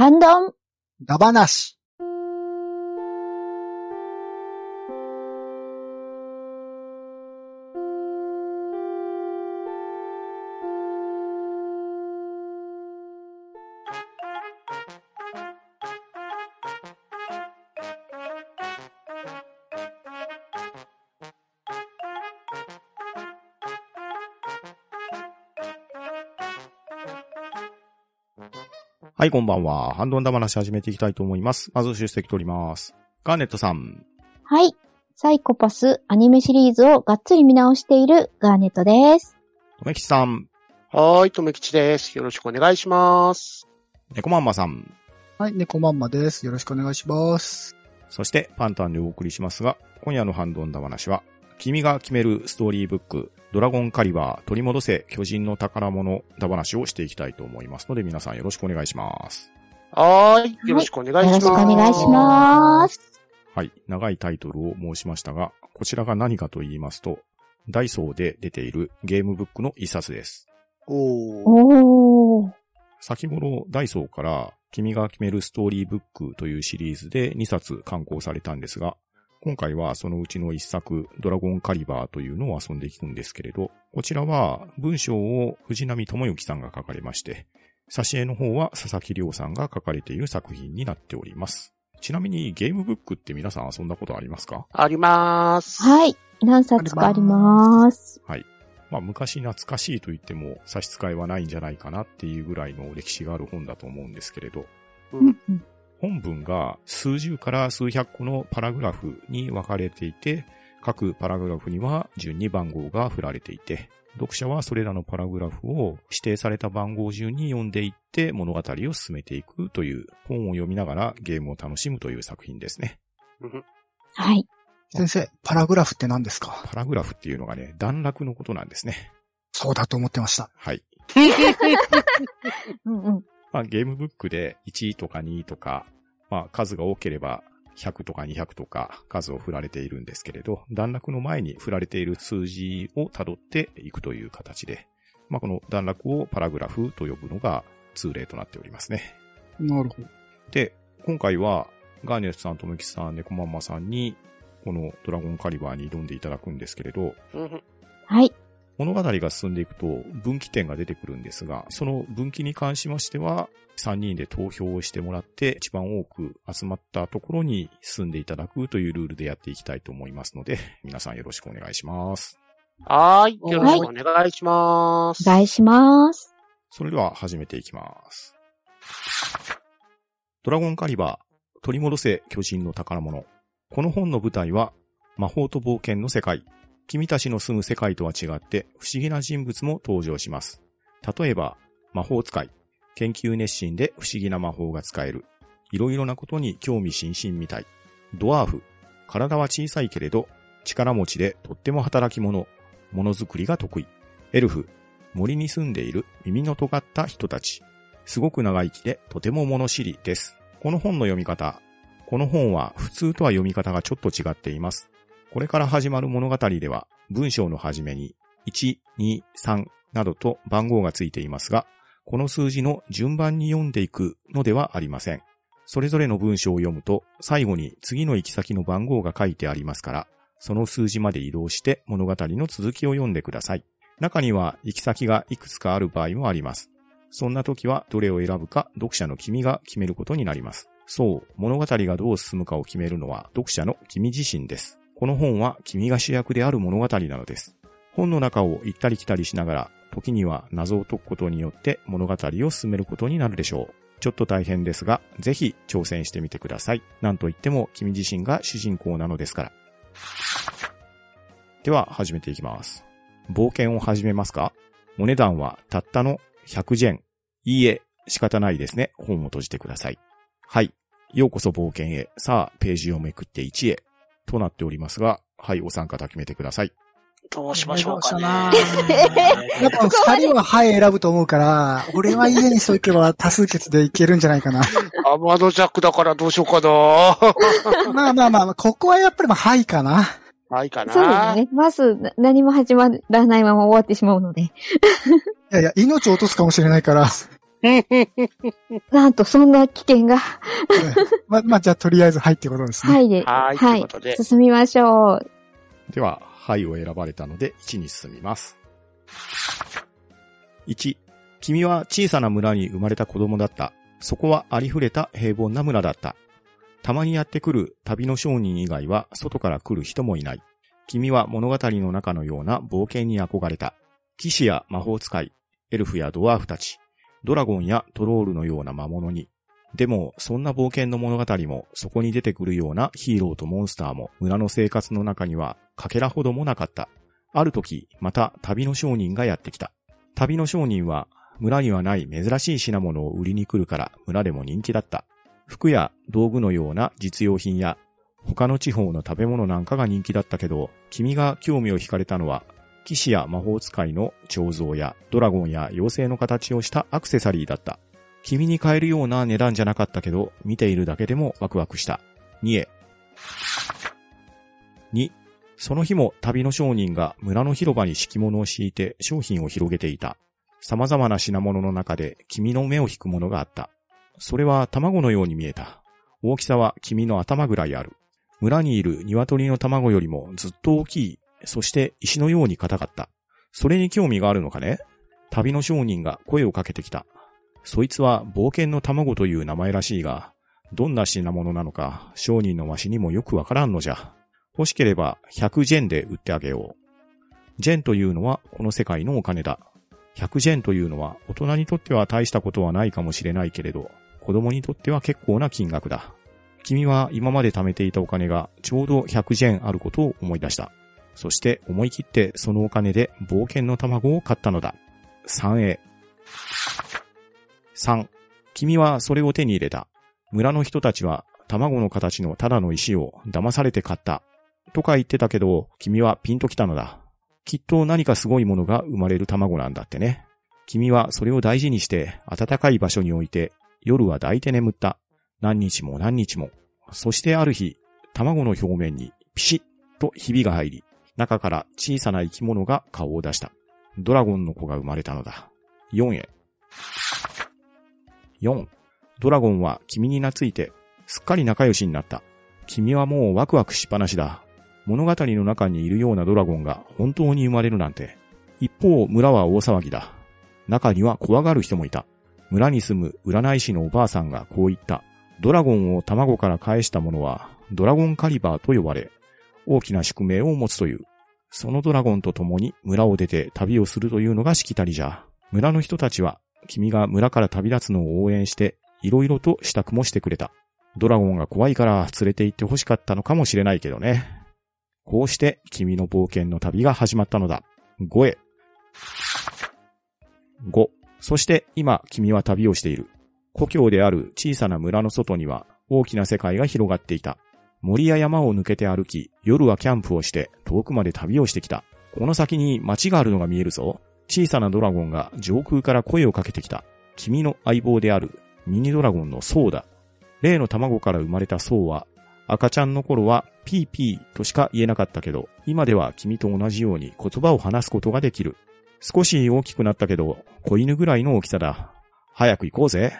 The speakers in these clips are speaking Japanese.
ハンドン。ダバなし。はい、こんばんは。ハンドンダ話始めていきたいと思います。まず出席取ります。ガーネットさん。はい。サイコパスアニメシリーズをがっつり見直しているガーネットです。とめきちさん。はーい、とめきちです。よろしくお願いします。猫まんまさん。はい、猫まんまです。よろしくお願いします。そして、パンタンでお送りしますが、今夜のハンドンダ話は、君が決めるストーリーブック、ドラゴンカリバー取り戻せ巨人の宝物ダ話をしていきたいと思いますので、皆さんよろしくお願いします。はーい、よろしくお願いします。よろしくお願いします。はい、長いタイトルを申しましたが、こちらが何かと言いますと、ダイソーで出ているゲームブックの一冊です。おー。おー。先頃ダイソーから君が決めるストーリーブックというシリーズで2冊刊行されたんですが、今回はそのうちの1作、ドラゴンカリバーというのを遊んでいくんですけれど、こちらは文章を藤波智之さんが書かれまして、挿絵の方は佐々木亮さんが書かれている作品になっております。ちなみにゲームブックって皆さん遊んだことありますか？ありまーす。はい。何冊かあります。まあ昔懐かしいと言っても差し支えはないんじゃないかなっていうぐらいの歴史がある本だと思うんですけれど、うん。うん本文が数十から数百個のパラグラフに分かれていて、各パラグラフには順に番号が振られていて、読者はそれらのパラグラフを指定された番号順に読んでいって物語を進めていくという本を読みながらゲームを楽しむという作品ですね。うんはい。先生、パラグラフって何ですか？パラグラフっていうのがね、段落のことなんですね。そうだと思ってました。はい。うんうん。まあゲームブックで1とか2とか、まあ数が多ければ100とか200とか数を振られているんですけれど、段落の前に振られている数字を辿っていくという形で、まあこの段落をパラグラフと呼ぶのが通例となっておりますね。なるほど。で、今回はガーネスさん、とむきさん、ネコマンマさんに、このドラゴンカリバーに挑んでいただくんですけれど、うんはい。物語が進んでいくと分岐点が出てくるんですが、その分岐に関しましては、3人で投票をしてもらって一番多く集まったところに進んでいただくというルールでやっていきたいと思いますので、皆さんよろしくお願いします。はーい、よろしくお願いします。お願いします。それでは始めていきます。ドラゴンカリバー、取り戻せ巨人の宝物。この本の舞台は魔法と冒険の世界。君たちの住む世界とは違って不思議な人物も登場します。例えば、魔法使い。研究熱心で不思議な魔法が使える。いろいろなことに興味津々みたい。ドワーフ。体は小さいけれど、力持ちでとっても働き者。ものづくりが得意。エルフ。森に住んでいる耳の尖った人たち。すごく長生きでとても物知りです。この本の読み方。この本は普通とは読み方がちょっと違っています。これから始まる物語では文章の始めに1、2、3などと番号がついていますが、この数字の順番に読んでいくのではありません。それぞれの文章を読むと最後に次の行き先の番号が書いてありますから、その数字まで移動して物語の続きを読んでください。中には行き先がいくつかある場合もあります。そんな時はどれを選ぶか読者の君が決めることになります。そう、物語がどう進むかを決めるのは読者の君自身です。この本は君が主役である物語なのです。本の中を行ったり来たりしながら、時には謎を解くことによって物語を進めることになるでしょう。ちょっと大変ですが、ぜひ挑戦してみてください。なんといっても君自身が主人公なのですから。では、始めていきます。冒険を始めますか？お値段はたったの100ジェン。いいえ、仕方ないですね。本を閉じてください。はい。ようこそ冒険へ。さあ、ページをめくって1へ。となっておりますが、はい、お三方決めてください。どうしましょうかね。やっぱ二人ははい選ぶと思うから、俺は家にしとけば多数決でいけるんじゃないかな。アマドジャックだからどうしようかな。まあまあまあ、ここはやっぱりまあはいかな。はいかな。そうですね。まず、な何も始まらないまま終わってしまうので。いやいや、命を落とすかもしれないから。なんと、そんな危険が、ま、まあ、じゃあ、とりあえず、はいってことですね。はいで、はい、ということで。進みましょう。では、はいを選ばれたので1に進みます。1、君は小さな村に生まれた子供だった。そこはありふれた平凡な村だった。たまにやってくる旅の商人以外は外から来る人もいない。君は物語の中のような冒険に憧れた。騎士や魔法使い、エルフやドワーフたち、ドラゴンやトロールのような魔物に。でも、そんな冒険の物語も、そこに出てくるようなヒーローとモンスターも、村の生活の中には、かけらほどもなかった。ある時、また旅の商人がやってきた。旅の商人は、村にはない珍しい品物を売りに来るから、村でも人気だった。服や道具のような実用品や、他の地方の食べ物なんかが人気だったけど、君が興味を惹かれたのは、騎士や魔法使いの彫像やドラゴンや妖精の形をしたアクセサリーだった。君に買えるような値段じゃなかったけど、見ているだけでもワクワクした。2へ。2、その日も旅の商人が村の広場に敷物を敷いて商品を広げていた。様々な品物の中で君の目を引くものがあった。それは卵のように見えた。大きさは君の頭ぐらいある。村にいる鶏の卵よりもずっと大きい。そして石のように硬かった。それに興味があるのかね？旅の商人が声をかけてきた。そいつは冒険の卵という名前らしいが、どんな品物なのか商人のわしにもよくわからんのじゃ。欲しければ100ジェンで売ってあげよう。ジェンというのはこの世界のお金だ。100ジェンというのは大人にとっては大したことはないかもしれないけれど、子供にとっては結構な金額だ。君は今まで貯めていたお金がちょうど100ジェンあることを思い出した。そして思い切ってそのお金で冒険の卵を買ったのだ。3A。3. 君はそれを手に入れた。村の人たちは卵の形のただの石を騙されて買った。とか言ってたけど、君はピンときたのだ。きっと何かすごいものが生まれる卵なんだってね。君はそれを大事にして暖かい場所に置いて、夜は抱いて眠った。何日も何日も。そしてある日、卵の表面にピシッとひびが入り、中から小さな生き物が顔を出した。ドラゴンの子が生まれたのだ。4へ。4. ドラゴンは君に懐いて、すっかり仲良しになった。君はもうワクワクしっぱなしだ。物語の中にいるようなドラゴンが本当に生まれるなんて。一方、村は大騒ぎだ。中には怖がる人もいた。村に住む占い師のおばあさんがこう言った。ドラゴンを卵から返した者は、ドラゴンカリバーと呼ばれ、大きな宿命を持つという。そのドラゴンと共に村を出て旅をするというのがしきたりじゃ。村の人たちは、君が村から旅立つのを応援して、いろいろと支度もしてくれた。ドラゴンが怖いから連れて行って欲しかったのかもしれないけどね。こうして君の冒険の旅が始まったのだ。5へ。5。そして今君は旅をしている。故郷である小さな村の外には大きな世界が広がっていた。森や山を抜けて歩き、夜はキャンプをして遠くまで旅をしてきた。この先に街があるのが見えるぞ。小さなドラゴンが上空から声をかけてきた。君の相棒であるミニドラゴンのソウだ。例の卵から生まれたソウは、赤ちゃんの頃はピーピーとしか言えなかったけど、今では君と同じように言葉を話すことができる。少し大きくなったけど、子犬ぐらいの大きさだ。早く行こうぜ。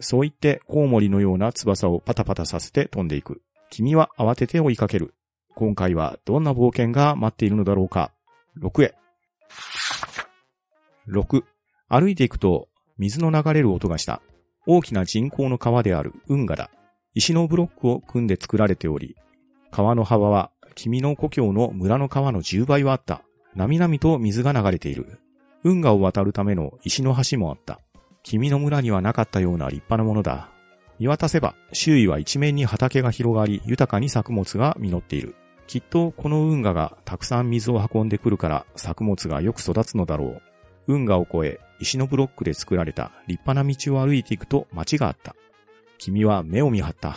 そう言ってコウモリのような翼をパタパタさせて飛んでいく。君は慌てて追いかける。今回はどんな冒険が待っているのだろうか。6へ。6. 歩いていくと水の流れる音がした。大きな人工の川である運河だ。石のブロックを組んで作られており、川の幅は君の故郷の村の川の10倍はあった。なみなみと水が流れている。運河を渡るための石の橋もあった。君の村にはなかったような立派なものだ。見渡せば周囲は一面に畑が広がり豊かに作物が実っている。きっとこの運河がたくさん水を運んでくるから作物がよく育つのだろう。運河を越え石のブロックで作られた立派な道を歩いていくと町があった。君は目を見張った。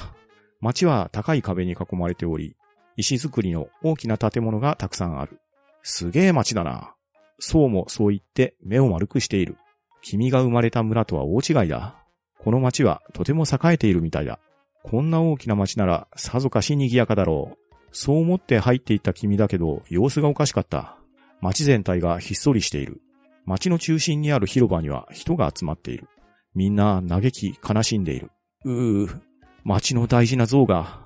町は高い壁に囲まれており、石造りの大きな建物がたくさんある。すげえ町だな。そうもそう言って目を丸くしている。君が生まれた村とは大違いだ。この町はとても栄えているみたいだ。こんな大きな町ならさぞかし賑やかだろう。そう思って入っていった君だけど様子がおかしかった。町全体がひっそりしている。町の中心にある広場には人が集まっている。みんな嘆き悲しんでいる。うー、町の大事な像が、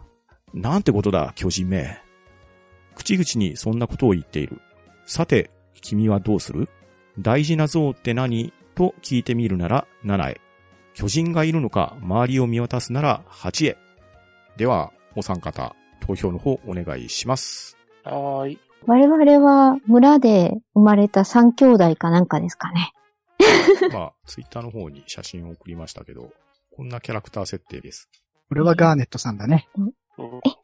なんてことだ、巨人め。口々にそんなことを言っている。さて、君はどうする？大事な像って何？と聞いてみるなら7へ。巨人がいるのか周りを見渡すなら8へ。では、お三方、投票の方お願いします。はーい。我々は村で生まれた三兄弟かなんかですかね。まあ、ツイッターの方に写真を送りましたけど、こんなキャラクター設定です。これはガーネットさんだね。うん。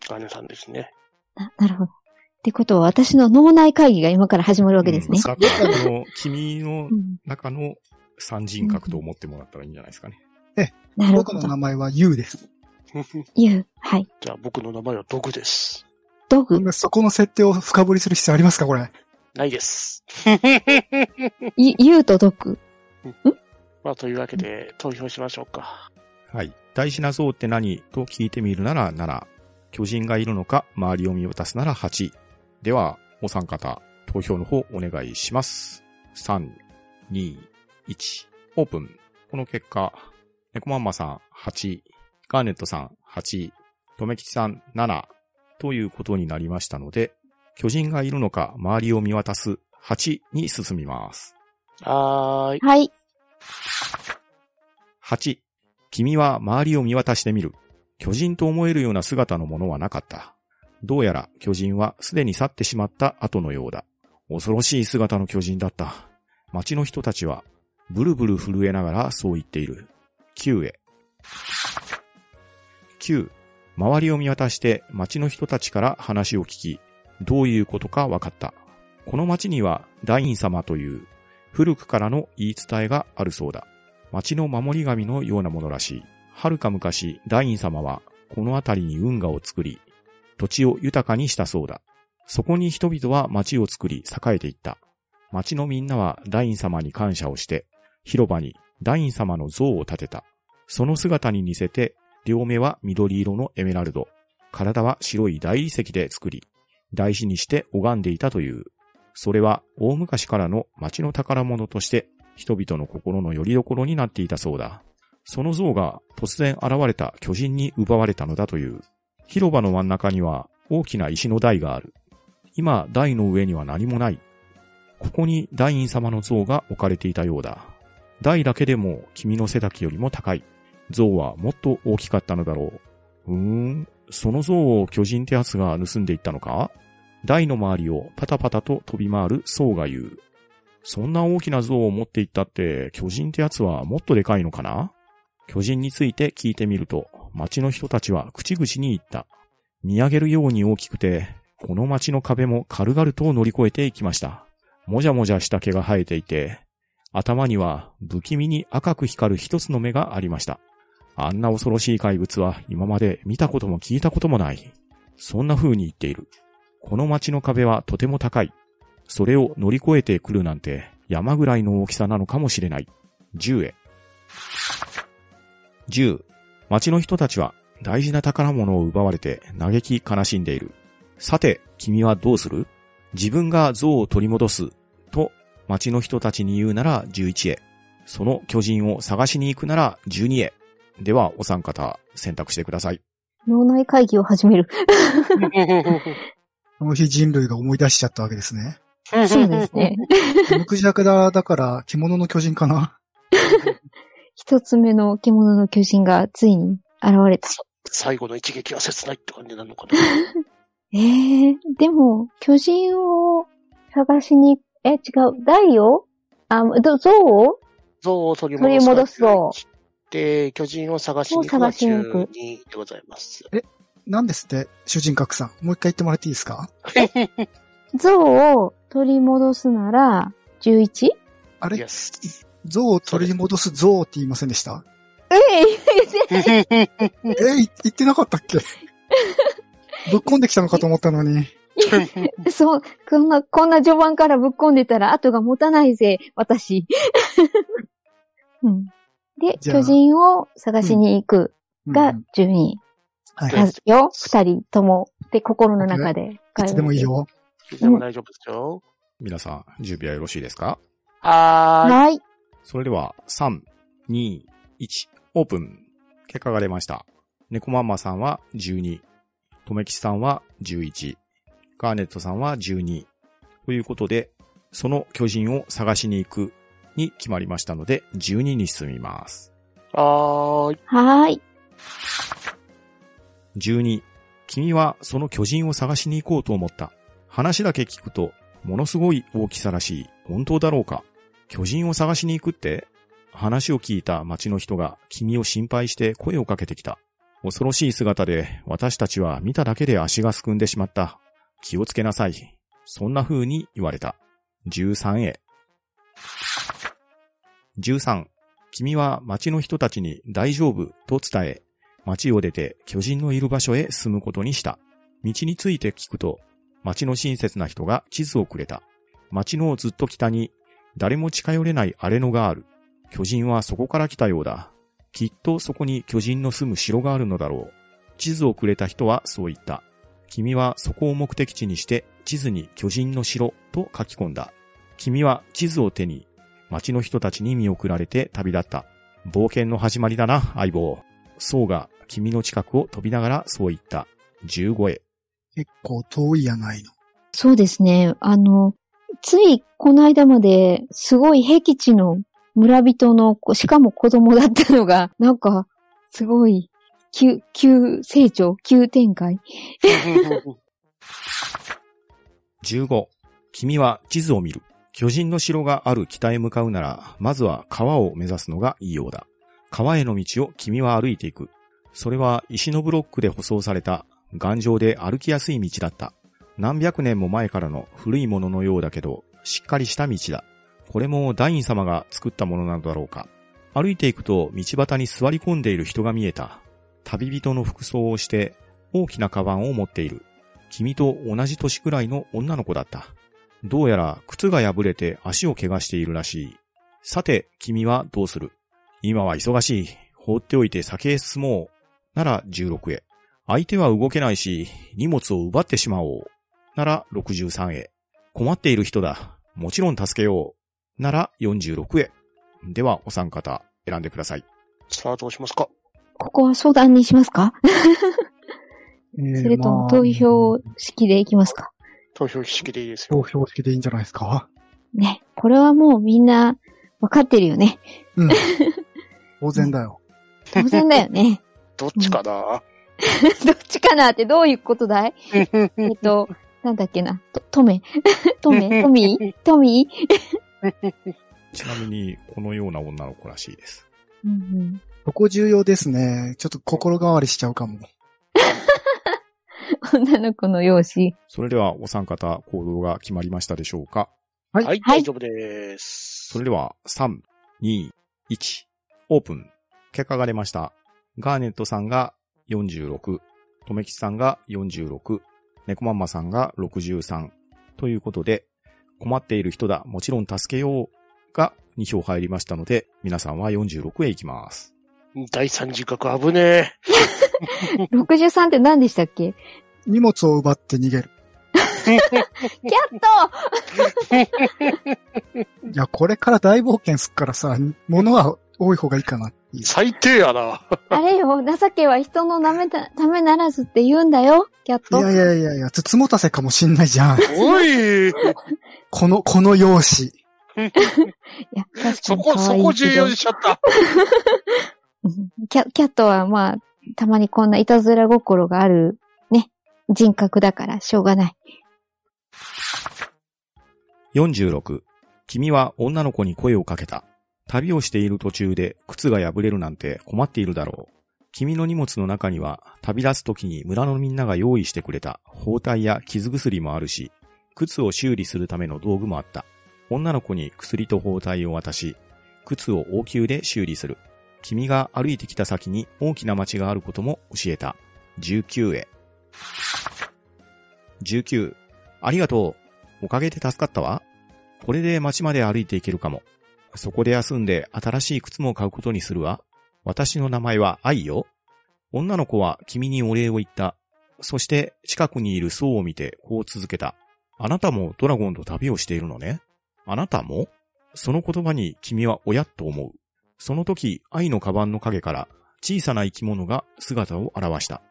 ガネさんですね。な、なるほど。ってことは私の脳内会議が今から始まるわけですねうん。さっきの君のうん中の三人格と思ってもらったらいいんじゃないですかね。なるほど僕の名。前はユウです。ゆう、はい。じゃあ僕の名前はドグです。ドグ、そこの設定を深掘りする必要ありますかこれ？ないです。ゆゆうとドグ？まあ、というわけで、投票しましょうか。はい。大事な像って何と聞いてみるなら7。巨人がいるのか周りを見渡すなら8。では、お三方、投票の方お願いします。3、2、1、オープン。この結果、猫マンマさん8、ガーネットさん8、とめきちさん7ということになりましたので、巨人がいるのか周りを見渡す8に進みます。はーい。はい。8、君は周りを見渡してみる。巨人と思えるような姿のものはなかった。どうやら巨人はすでに去ってしまった後のようだ。恐ろしい姿の巨人だった。町の人たちはブルブル震えながらそう言っている。9へ。9、周りを見渡して町の人たちから話を聞き、どういうことか分かった。この町には大院様という古くからの言い伝えがあるそうだ。町の守り神のようなものらしい。遥か昔、大院様はこの辺りに運河を作り、土地を豊かにしたそうだ。そこに人々は町を作り栄えていった。町のみんなは大院様に感謝をして、広場に大院様の像を建てた。その姿に似せて、両目は緑色のエメラルド、体は白い大理石で作り、大事にして拝んでいたという。それは大昔からの町の宝物として人々の心の拠り所になっていたそうだ。その像が突然現れた巨人に奪われたのだという。広場の真ん中には大きな石の台がある。今、台の上には何もない。ここに大院様の像が置かれていたようだ。台だけでも君の背丈よりも高い。像はもっと大きかったのだろう。うーん、その像を巨人ってやつが盗んでいったのか？台の周りをパタパタと飛び回る僧が言う。そんな大きな像を持っていったって、巨人ってやつはもっとでかいのかな？巨人について聞いてみると、町の人たちは口々に言った。見上げるように大きくて、この町の壁も軽々と乗り越えていきました。もじゃもじゃした毛が生えていて、頭には不気味に赤く光る一つの目がありました。あんな恐ろしい怪物は今まで見たことも聞いたこともない。そんな風に言っている。この町の壁はとても高い。それを乗り越えてくるなんて山ぐらいの大きさなのかもしれない。10へ。10。町の人たちは大事な宝物を奪われて嘆き悲しんでいる。さて、君はどうする？自分が像を取り戻す町の人たちに言うなら11へ。その巨人を探しに行くなら12へ。では、お三方選択してください。脳内会議を始める。この日人類が思い出しちゃったわけですね。そうですね。ムクジャクダだから獣の巨人かな？一つ目の獣の巨人がついに現れた。最後の一撃は切ないって感じなのかな？ええでも、巨人を探しに、え、違う、台をあ、ど像を？像を取り取り戻戻すぞで、巨人を探しに行くを探しに行く。12でございます。なんですって、主人格さん。もう一回言ってもらっていいですか？像を取り戻すなら、11? あれ？イエス。像を取り戻す像って言いませんでした？えええ、い！言ってなかったっけ？ぶっこんできたのかと思ったのに。そう、こんな、こんな序盤からぶっ込んでたら後が持たないぜ、私。うん、で、巨人を探しに行くがうん12位。はい。はいよ、二人とも。で、心の中で。いつでもいい。よ。でも大丈夫ですよ。皆さん、準備はよろしいですか？はーい。はい。それでは、3、2、1、オープン。結果が出ました。猫マンマさんは12、とめきちさんは11、ガーネットさんは12。ということで、その巨人を探しに行くに決まりましたので、12に進みます。はーい。はーい。12、君はその巨人を探しに行こうと思った。話だけ聞くと、ものすごい大きさらしい。本当だろうか巨人を探しに行くって？話を聞いた町の人が君を心配して声をかけてきた。恐ろしい姿で私たちは見ただけで足がすくんでしまった。気をつけなさい。そんな風に言われた。13へ。13、君は町の人たちに大丈夫と伝え、町を出て巨人のいる場所へ進むことにした。道について聞くと、町の親切な人が地図をくれた。町のずっと北に誰も近寄れない荒れ野がある。巨人はそこから来たようだ。きっとそこに巨人の住む城があるのだろう。地図をくれた人はそう言った。君はそこを目的地にして地図に巨人の城と書き込んだ。君は地図を手に町の人たちに見送られて旅立った。冒険の始まりだな、相棒。そうが君の近くを飛びながらそう言った。15へ。結構遠いやないの。そうですね。あの、ついこの間まですごい僻地の村人の子、しかも子供だったのが、なんか、すごい、急、急成長、急展開。15. 君は地図を見る。巨人の城がある北へ向かうなら、まずは川を目指すのがいいようだ。川への道を君は歩いていく。それは石のブロックで舗装された頑丈で歩きやすい道だった。何百年も前からの古いもののようだけど、しっかりした道だ。これもダイン様が作ったものなのだろうか。歩いていくと道端に座り込んでいる人が見えた。旅人の服装をして大きなカバンを持っている。君と同じ年くらいの女の子だった。どうやら靴が破れて足を怪我しているらしい。さて、君はどうする？今は忙しい。放っておいて先へ進もう。なら16へ。相手は動けないし、荷物を奪ってしまおう。なら63へ。困っている人だ。もちろん助けよう。なら46へ。では、お三方、選んでください。さあ、どうしますか？ここは相談にしますか？えーそれともまあ投票式でいきますか？投票式でいいです投よ。票式でいいんじゃないですか？ね。これはもうみんなわかってるよね。うん。当然だよ。当然だよね。どっちかな？どっちかなってどういうことだい？えっと、なんだっけな？と、トメトメ？トミ？ートミ？ーちなみに、このような女の子らしいです。うんうん。ここ重要ですね。ちょっと心変わりしちゃうかも。女の子の容姿。それでは、お三方、行動が決まりましたでしょうか？はいはい、大丈夫です。それでは、3、2、1、オープン。結果が出ました。ガーネットさんが46、とめきちさんが46、猫マンマさんが63。ということで、困っている人だ、もちろん助けようが2票入りましたので、皆さんは46へ行きます。第三次角危ね63って何でしたっけ？荷物を奪って逃げる。キャットいや、これから大冒険すっからさ、物は多い方がいいかな。最低やな。あれよ、情けは人のなめた、ためならずって言うんだよ、キャット。いやいやいやいや、つつもたせかもしんないじゃん。おいこの、この容姿。いや、確かそこ、そこ重要にしちゃった。キャキャットはまあ、たまにこんないたずら心がある、ね、人格だからしょうがない。46. 君は女の子に声をかけた。旅をしている途中で靴が破れるなんて困っているだろう。君の荷物の中には旅立つ時に村のみんなが用意してくれた包帯や傷薬もあるし、靴を修理するための道具もあった。女の子に薬と包帯を渡し、靴を応急で修理する。君が歩いてきた先に大きな町があることも教えた。19へ。19. ありがとう。おかげで助かったわ。これで街まで歩いていけるかも。そこで休んで新しい靴も買うことにするわ。私の名前は愛よ。女の子は君にお礼を言った。そして近くにいるソウを見てこう続けた。あなたもドラゴンと旅をしているのねあなたも？その言葉に君は親と思う。その時、愛のカバンの影から小さな生き物が姿を現した。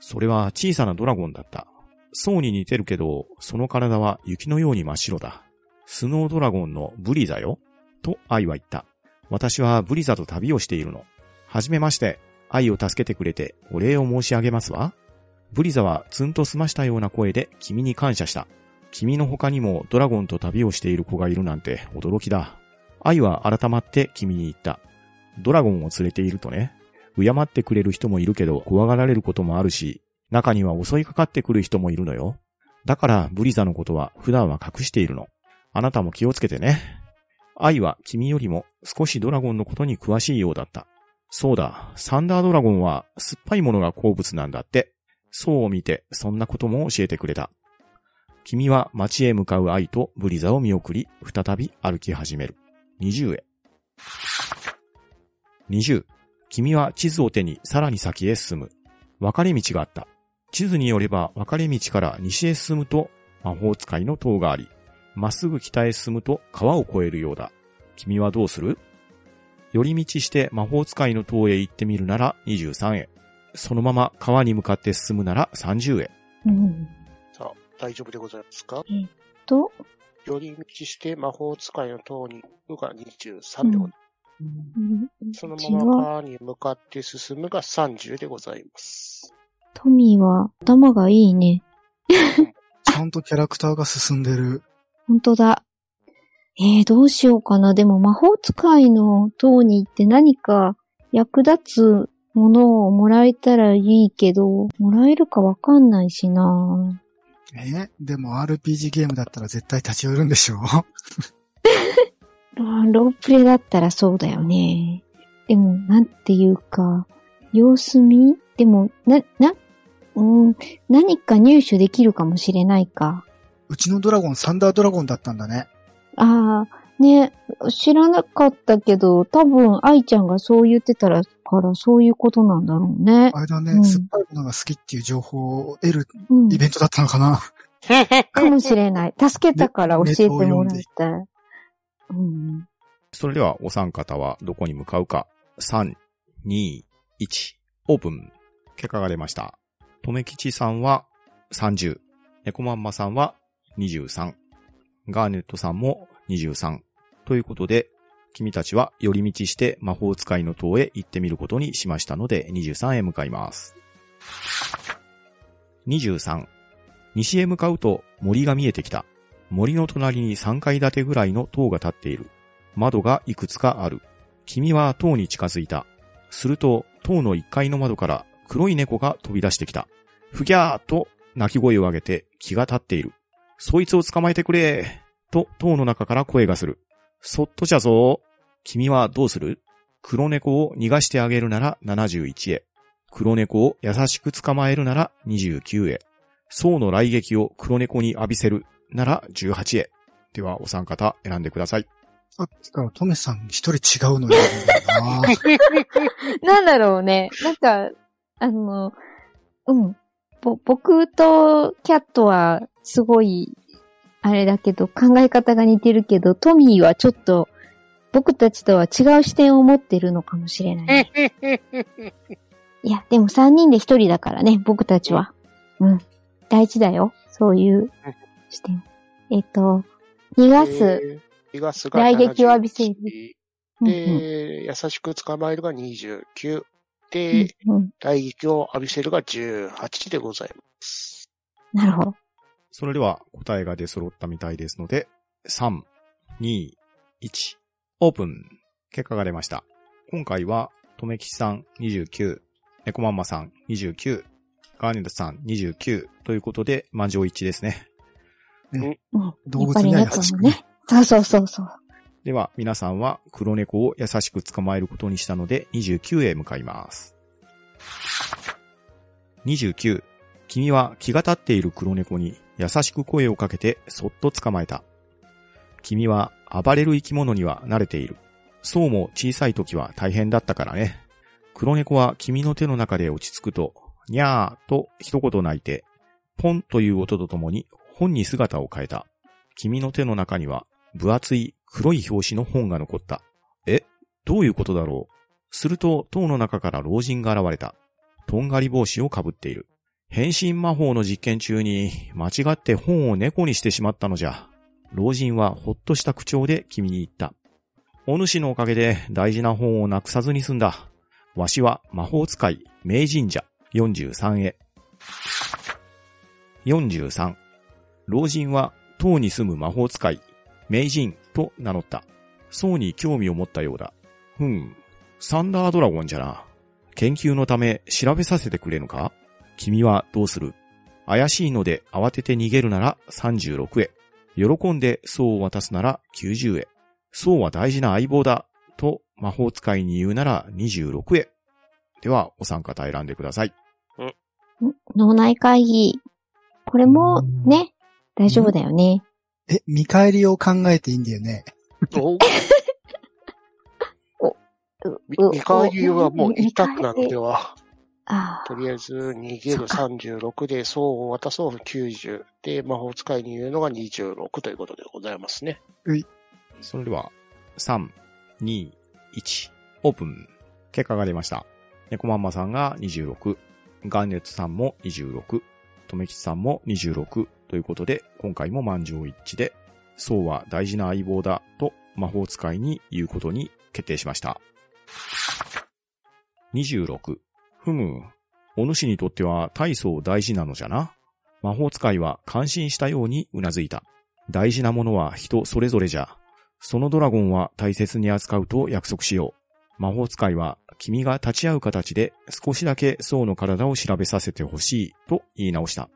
それは小さなドラゴンだった。層に似てるけど、その体は雪のように真っ白だ。スノードラゴンのブリザよ。と愛は言った。私はブリザと旅をしているの。はじめまして、愛を助けてくれてお礼を申し上げますわ。ブリザはツンと済ましたような声で君に感謝した。君の他にもドラゴンと旅をしている子がいるなんて驚きだ。愛は改まって君に言った。ドラゴンを連れているとね、敬ってくれる人もいるけど怖がられることもあるし、中には襲いかかってくる人もいるのよ。だからブリザのことは普段は隠しているの。あなたも気をつけてね。愛は君よりも少しドラゴンのことに詳しいようだった。そうだ、サンダードラゴンは酸っぱいものが好物なんだって。そうを見てそんなことも教えてくれた。君は街へ向かう愛とブリザを見送り、再び歩き始める。20へ。20。君は地図を手にさらに先へ進む。分かれ道があった。地図によれば分かれ道から西へ進むと魔法使いの塔があり、まっすぐ北へ進むと川を越えるようだ。君はどうする？寄り道して魔法使いの塔へ行ってみるなら23へ。そのまま川に向かって進むなら30へ。うん。さあ、大丈夫でございますか？と、寄り道して魔法使いの塔に行くが23でございます。うんそのまま川に向かって進むが30でございます。トミーは頭がいいね。ちゃんとキャラクターが進んでる。ほんとだ。えー、どうしようかな。でも魔法使いの塔に行って何か役立つものをもらえたらいいけど、もらえるかわかんないしなえでも RPG ゲームだったら絶対立ち寄るんでしょ？ロロープレだったらそうだよね。でも、なんていうか、様子見？でも、な、な、うん、何か入手できるかもしれないか。うちのドラゴンサンダードラゴンだったんだね。ああ、ね、知らなかったけど、多分、愛ちゃんがそう言ってたら、からそういうことなんだろうね。あれだね、うん酸っぱいものが好きっていう情報を得るうんイ。ベントだったのかな。かもしれない。助けたから教えてもらいたい。うん。それではお三方はどこに向かうか。3、2、1、オープン。結果が出ました。とめきちさんは30。猫まんまさんは23。ガーネットさんも23。ということで、君たちは寄り道して魔法使いの塔へ行ってみることにしましたので、23へ向かいます。23。西へ向かうと森が見えてきた。森の隣に3階建てぐらいの塔が建っている。窓がいくつかある。君は塔に近づいた。すると、塔の1階の窓から黒い猫が飛び出してきた。ふぎゃーと鳴き声を上げて気が立っている。そいつを捕まえてくれと塔の中から声がする。そっとじゃぞ君はどうする？黒猫を逃がしてあげるなら71へ。黒猫を優しく捕まえるなら29へ。層の来撃を黒猫に浴びせるなら18へ。では、お三方選んでください。さっきからトメさん一人違うのよな。なんだろうね。なんか、あの、うん。ぼ、僕とキャットはすごい、あれだけど、考え方が似てるけど、トミーはちょっと、僕たちとは違う視点を持ってるのかもしれない、ね。いや、でも3人で1人だからね、僕たちは。うん。大事だよ。そういう視点。えっと、逃がす。えー逃がすが来撃を浴びせる71うんで、優しく捕まえるが29。うんで、うんうん来撃を浴びせるが18でございます。なるほど。それでは答えが出揃ったみたいですので、3、2、1、オープン。結果が出ました。今回は、とめきちさん29、猫まんまさん29、ガーネットさん29ということで、満場一致ですね。うん。動物には優しくねやっぱり猫もね。そうそうそうそう。では、皆さんは黒猫を優しく捕まえることにしたので、29へ向かいます。29、君は気が立っている黒猫に優しく声をかけてそっと捕まえた。君は暴れる生き物には慣れている。そうも小さい時は大変だったからね。黒猫は君の手の中で落ち着くと、にゃーと一言泣いて、ポンという音とともに本に姿を変えた。君の手の中には分厚い黒い表紙の本が残った。え？どういうことだろう？すると、塔の中から老人が現れた。とんがり帽子をかぶっている。変身魔法の実験中に間違って本を猫にしてしまったのじゃ。老人はほっとした口調で君に言った。お主のおかげで大事な本をなくさずに済んだ。わしは魔法使い、名神社、43へ。43。老人は塔に住む魔法使い、名人と名乗った。そうに興味を持ったようだ。ふん、サンダードラゴンじゃな。研究のため調べさせてくれぬか？君はどうする？怪しいので慌てて逃げるなら36へ。喜んで層を渡すなら90へ。層は大事な相棒だ。と魔法使いに言うなら26へ。では、お三方選んでください。脳内会議。これも、ね、大丈夫だよね。え、見返りを考えていいんだよね。お み見返りはもう一択なのでは。あとりあえず、逃げる36で、層を渡そう90で、魔法使いに言うのが26ということでございますね。それでは、3、2、1、オープン。結果が出ました。猫まんまさんが26、ガンネッツさんも26、とめきちさんも26ということで、今回も満場一致で、そうは大事な相棒だと魔法使いに言うことに決定しました。26、ふむ、お主にとっては大層大事なのじゃな。魔法使いは感心したようにうなずいた。大事なものは人それぞれじゃ。そのドラゴンは大切に扱うと約束しよう。魔法使いは君が立ち会う形で少しだけソウの体を調べさせてほしいと言い直した。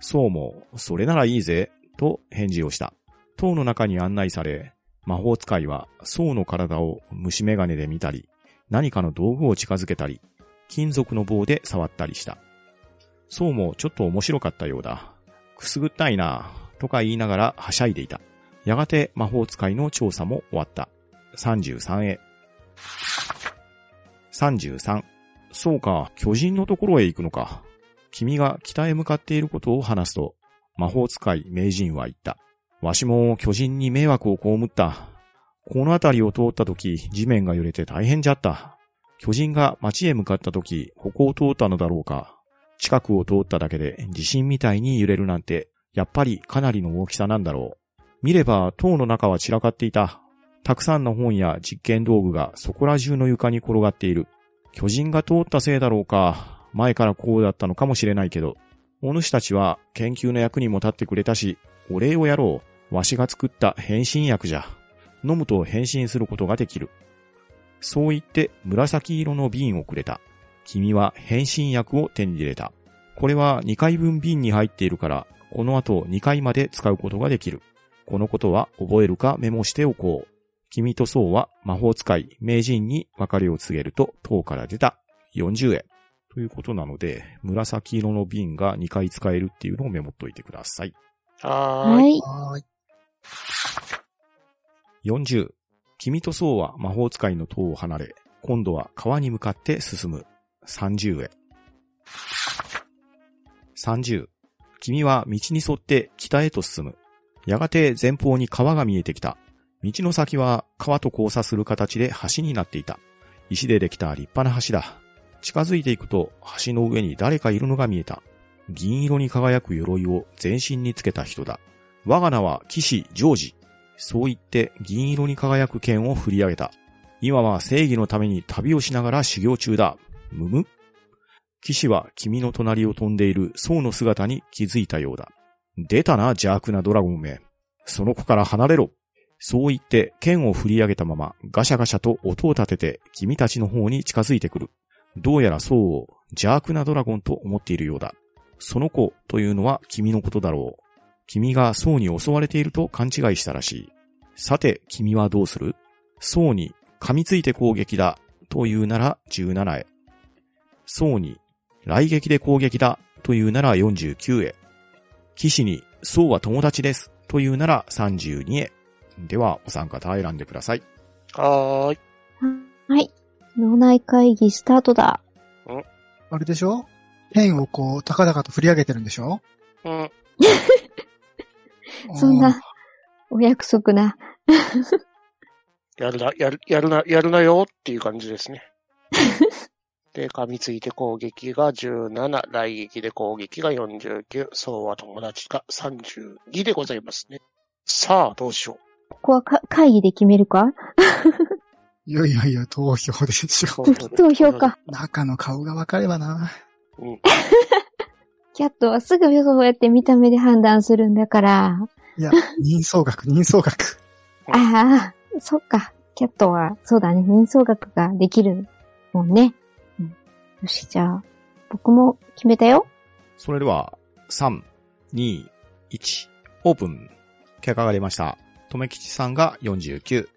ソウも、それならいいぜ、と返事をした。塔の中に案内され、魔法使いはソウの体を虫眼鏡で見たり、何かの道具を近づけたり、金属の棒で触ったりした。ソウもちょっと面白かったようだ。くすぐったいな、とか言いながらはしゃいでいた。やがて魔法使いの調査も終わった。33へ。33。そうか、巨人のところへ行くのか。君が北へ向かっていることを話すと、魔法使い名人は言った。わしも巨人に迷惑を被った。この辺りを通った時、地面が揺れて大変じゃった。巨人が町へ向かった時、ここを通ったのだろうか。近くを通っただけで地震みたいに揺れるなんて、やっぱりかなりの大きさなんだろう。見れば塔の中は散らかっていた。たくさんの本や実験道具がそこら中の床に転がっている。巨人が通ったせいだろうか。前からこうだったのかもしれないけど。お主たちは研究の役にも立ってくれたし、お礼をやろう。わしが作った変身薬じゃ。飲むと変身することができる。そう言って紫色の瓶をくれた。君は変身薬を手に入れた。これは2回分瓶に入っているから、この後2回まで使うことができる。このことは覚えるかメモしておこう。君とそうは魔法使い、名人に別れを告げると塔から出た。40円。ということなので、紫色の瓶が2回使えるっていうのをメモっといてください。はーい。はい。はーい。40。君とそうは魔法使いの塔を離れ、今度は川に向かって進む。30へ。30。君は道に沿って北へと進む。やがて前方に川が見えてきた。道の先は川と交差する形で橋になっていた。石でできた立派な橋だ。近づいていくと橋の上に誰かいるのが見えた。銀色に輝く鎧を全身につけた人だ。我が名は騎士ジョージ。そう言って銀色に輝く剣を振り上げた。今は正義のために旅をしながら修行中だ。むむ騎士は君の隣を飛んでいる僧の姿に気づいたようだ。出たな、邪悪なドラゴンめ。その子から離れろ。そう言って剣を振り上げたままガシャガシャと音を立てて君たちの方に近づいてくる。どうやら僧を邪悪なドラゴンと思っているようだ。その子というのは君のことだろう。君が僧に襲われていると勘違いしたらしい。さて、君はどうする？僧に噛みついて攻撃だというなら17へ。僧に来撃で攻撃だというなら49へ。騎士に僧は友達ですというなら32へ。では、お三方選んでください。はーい。はい。脳内会議スタートだ。あれでしょ？ペンをこう、高々と振り上げてるんでしょ？うん。そんな、お約束な。やるな、やる、やるな、やるなよっていう感じですね。で、噛みついて攻撃が17、来撃で攻撃が49、そうは友達が32でございますね。さあ、どうしよここはか会議で決めるか？いやいやいや、投票でしょ。う。投票か。中の顔が分かればな。うん。キャットはすぐそうやって見た目で判断するんだから。いや、人相学、人相学。ああ、そっか。キャットは、そうだね。人相学ができるもんね。うん、よし、じゃあ、僕も決めたよ。それでは、3、2、1、オープン。結果が出ました。とめきちさんが49、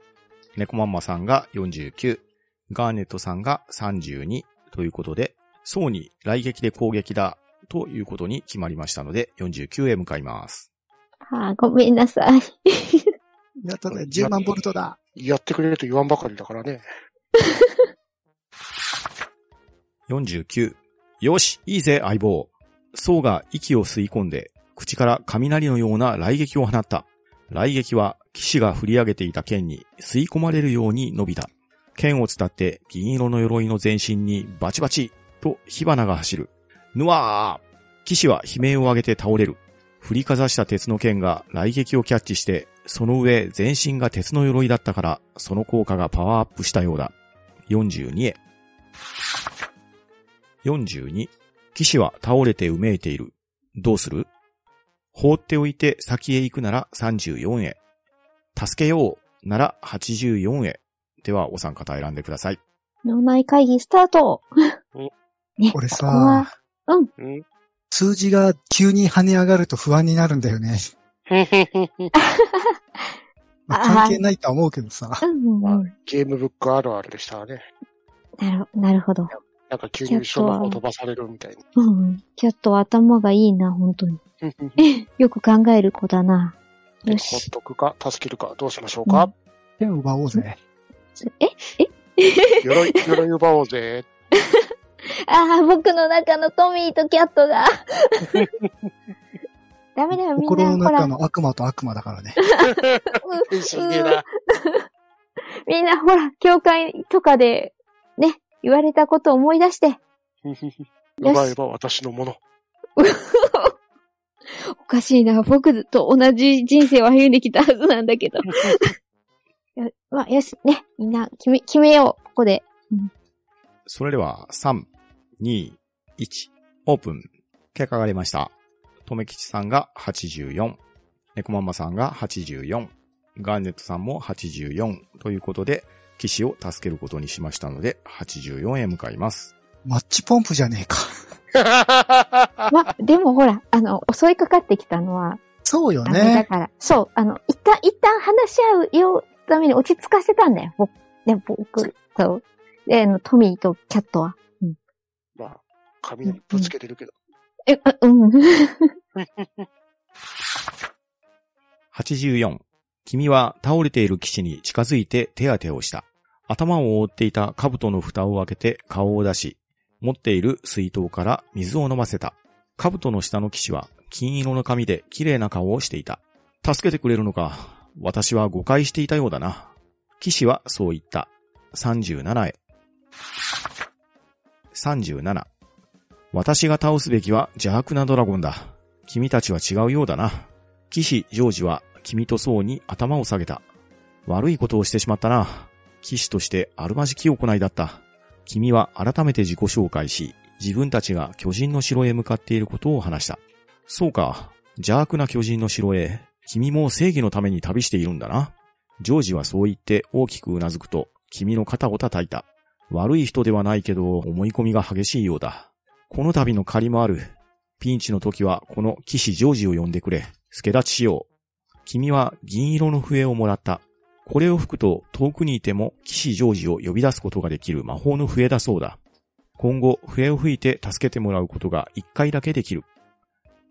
猫マンマさんが49、ガーネットさんが32ということで、そうに来撃で攻撃だということに決まりましたので、49へ向かいます。ああ、ごめんなさい。やったね、10万ボルトだ。やってくれると言わんばかりだからね。49。よし、いいぜ、相棒。ソウが息を吸い込んで、口から雷のような雷撃を放った。雷撃は、騎士が振り上げていた剣に吸い込まれるように伸びた。剣を伝って銀色の鎧の全身にバチバチと火花が走る。ぬわー騎士は悲鳴を上げて倒れる。振りかざした鉄の剣が雷撃をキャッチして、その上全身が鉄の鎧だったから、その効果がパワーアップしたようだ。42へ。42。騎士は倒れてうめいている。どうする？放っておいて先へ行くなら34へ。助けようなら84へ。ではお三方選んでください。脳内会議スタートね、俺こうん。数字が急に跳ね上がると不安になるんだよね。まあ、関係ないとは思うけどさ。うんうんうん。ゲームブックあるあるでしたね。なる、なるほど。なんか急に後ろの方飛ばされるみたいうんうん。キャットは頭がいいな、本当に。な。よく考える子だな。よほっし。とくか、助けるか、どうしましょうか？手を奪おうぜ。え？鎧、鎧奪おうぜ。ああ、僕の中のトミーとキャットが。ダメだよ、みんな。心の中、の悪魔と悪魔だからね。みんなほら、教会とかで、ね、言われたことを思い出して。奪えば私のもの。おかしいな。僕と同じ人生を歩んできたはずなんだけど。よまあ、よし、ね。みんな決め、決めよう。ここで。それでは、3、2、1、オープン。結果が出ました。とめきちさんが84、猫ママさんが84、ガーネットさんも84ということで、騎士を助けることにしましたので、84へ向かいます。マッチポンプじゃねえか。ま、でもほら、あの、襲いかかってきたのは、そうよあの、だね。から、そう、あの、一旦、一旦話し合うようために落ち着かせたんだよ。僕、で、僕、そう。で、あの、トミーとキャットは？まあ、雷ぶつけてるけど。え、あうん。84。君は倒れている騎士に近づいて手当てをした。頭を覆っていた兜の蓋を開けて顔を出し、持っている水筒から水を飲ませた。兜の下の騎士は金色の髪で綺麗な顔をしていた。助けてくれるのか。私は誤解していたようだな。騎士はそう言った。37へ。37。私が倒すべきは邪悪なドラゴンだ。君たちは違うようだな。騎士ジョージは君とそうに頭を下げた。悪いことをしてしまったな。騎士としてあるまじき行いだった。君は改めて自己紹介し、自分たちが巨人の城へ向かっていることを話した。そうか。邪悪な巨人の城へ、君も正義のために旅しているんだな。ジョージはそう言って大きくうなずくと、君の肩を叩いた。悪い人ではないけど、思い込みが激しいようだ。この度の借りもある。ピンチの時はこの騎士ジョージを呼んでくれ。助立ちしよう。君は銀色の笛をもらった。これを吹くと遠くにいても騎士ジョージを呼び出すことができる魔法の笛だそうだ。今後笛を吹いて助けてもらうことが一回だけできる。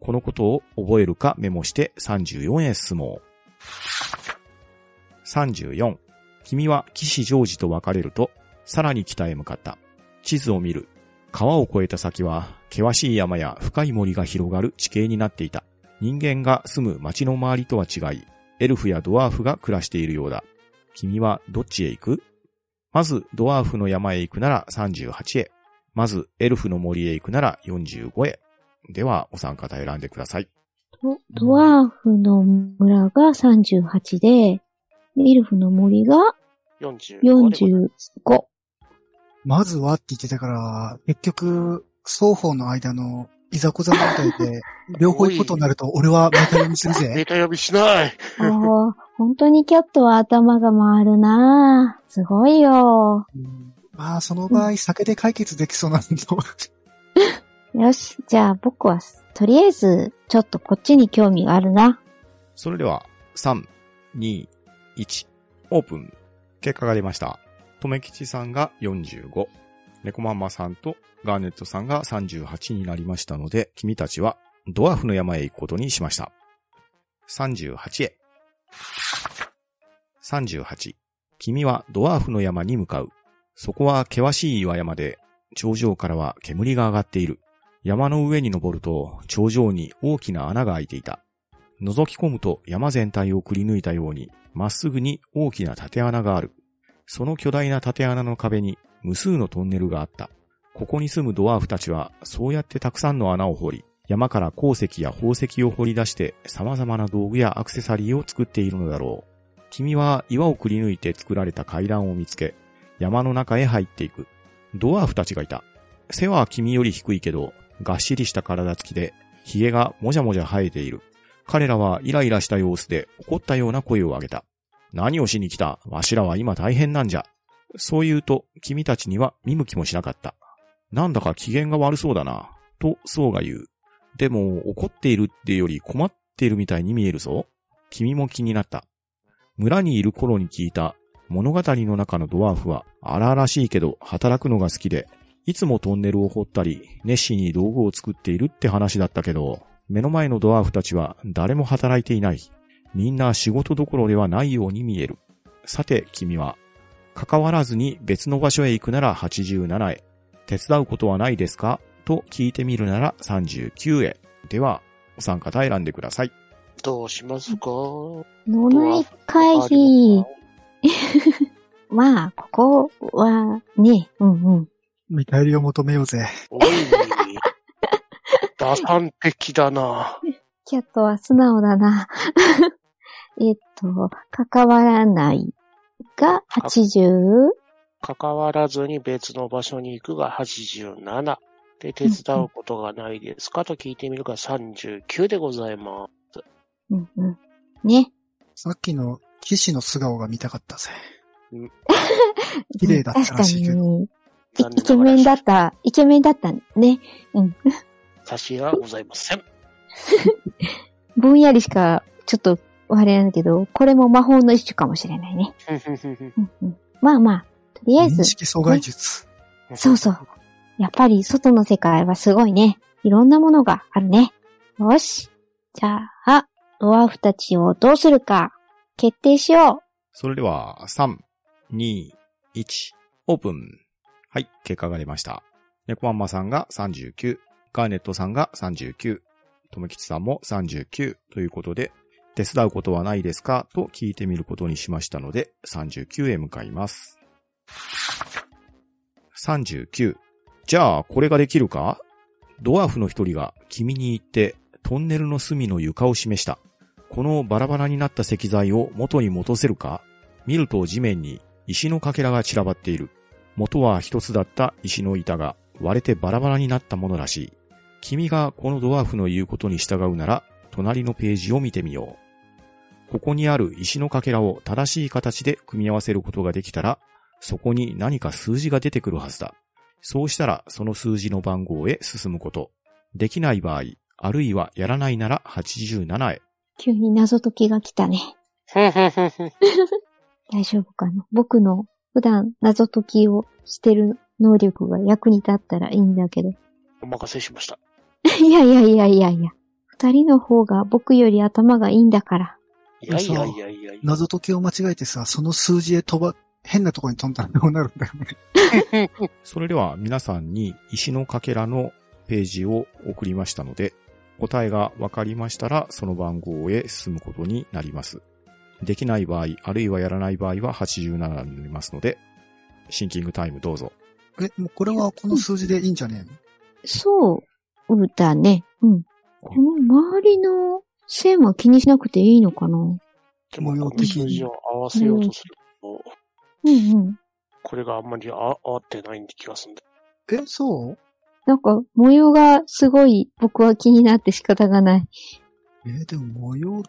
このことを覚えるかメモして34へ進もう。34. 君は騎士ジョージと別れると、さらに北へ向かった。地図を見る。川を越えた先は、険しい山や深い森が広がる地形になっていた。人間が住む町の周りとは違い、エルフやドワーフが暮らしているようだ。君はどっちへ行く？まず、ドワーフの山へ行くなら38へ。まず、エルフの森へ行くなら45へ。では、お三方選んでください。ドドワーフの村が38で、エルフの森が45。45。まずはって言ってたから、結局、双方の間のいざこざ問題で、両方行くことになると、俺はメタ読みするメぜ。タ呼びしない。ああ、本当にキャットは頭が回るなぁすごいよ。うんまあ、その場合、酒で解決できそうなんだ。よし、じゃあ僕は、とりあえず、ちょっとこっちに興味があるな。それでは、3、2、1、オープン。結果が出ました。とめきちさんが45、猫マンマさんとガーネットさんが38になりましたので、君たちはドワーフの山へ行くことにしました。38へ。38。君はドワーフの山に向かう。そこは険しい岩山で、頂上からは煙が上がっている。山の上に登ると、頂上に大きな穴が開いていた。覗き込むと山全体をくり抜いたように、まっすぐに大きな縦穴がある。その巨大な縦穴の壁に無数のトンネルがあった。ここに住むドワーフたちは、そうやってたくさんの穴を掘り、山から鉱石や宝石を掘り出して様々な道具やアクセサリーを作っているのだろう。君は岩をくり抜いて作られた階段を見つけ、山の中へ入っていく。ドワーフたちがいた。背は君より低いけど、がっしりした体つきで、髭がもじゃもじゃ生えている。彼らはイライラした様子で怒ったような声を上げた。何をしに来た？わしらは今大変なんじゃ。そう言うと、君たちには見向きもしなかった。なんだか機嫌が悪そうだな。と、そうが言う。でも、怒っているってより困っているみたいに見えるぞ。君も気になった。村にいる頃に聞いた物語の中のドワーフは荒々しいけど働くのが好きで、いつもトンネルを掘ったり、熱心に道具を作っているって話だったけど、目の前のドワーフたちは誰も働いていない。みんな仕事どころではないように見える。さて、君は、関わらずに別の場所へ行くなら87へ。手伝うことはないですか？と聞いてみるなら39へ。では、お三方選んでください。どうしますか？脳内会議。まあ、ここは、ね、うんうん。見返りを求めようぜ。おい。打算的だな。キャットは素直だな。えっと、関わらないが 80? 関わらずに別の場所に行くが87。で、手伝うことがないですかと聞いてみるが39でございます。うんうん。ね。さっきの騎士の素顔が見たかったぜうん。綺麗だったらしいけど。確かに。イケメンだった、イケメンだったね。差しはございません。ぼんやりしか、ちょっと、あれなんだけど、これも魔法の一種かもしれないね。うんうん、まあまあ、とりあえず認、識阻害術。そうそう。やっぱり外の世界はすごいね。いろんなものがあるね。よし。じゃあ、ドワーフたちをどうするか、決定しよそれでは、3、2、1、オープン。はい、結果が出ました。猫マンマさんが39、ガーネットさんが39、とめきちさんも39ということで、手伝うことはないですか？と聞いてみることにしましたので、39へ向かいます。39。じゃあ、これができるか？ドワーフの一人が君に言って、トンネルの隅の床を示した。このバラバラになった石材を元に戻せるか？見ると地面に石のかけらが散らばっている。元は一つだった石の板が割れてバラバラになったものらしい。君がこのドワーフの言うことに従うなら、隣のページを見てみよう。ここにある石のかけらを正しい形で組み合わせることができたら、そこに何か数字が出てくるはずだ。そうしたらその数字の番号へ進むこと。できない場合、あるいはやらないなら87へ。う。急に謎解きが来たね。大丈夫かな？僕の普段謎解きをしてる能力が役に立ったらいいんだけど。お任せしました。いやいやいやいやいや。二人の方が僕より頭がいいんだから。いやいやいやいやいや。謎解きを間違えてさ、その数字へ飛ば、変なところに飛んだらどうなるんだよね。それでは皆さんに石のかけらのページを送りましたので、答えが分かりましたらその番号へ進むことになります。できない場合、あるいはやらない場合は87になりますので、シンキングタイムどうぞ。え、もうこれはこの数字でいいんじゃねえの？そうだね。うん。この周りの線は気にしなくていいのかな？でも、数字を合わせようとすると、うんうん。これがあんまりあ合ってない気がするんだ。え、そう？なんか模様がすごい僕は気になって仕方がない。えでも模様っ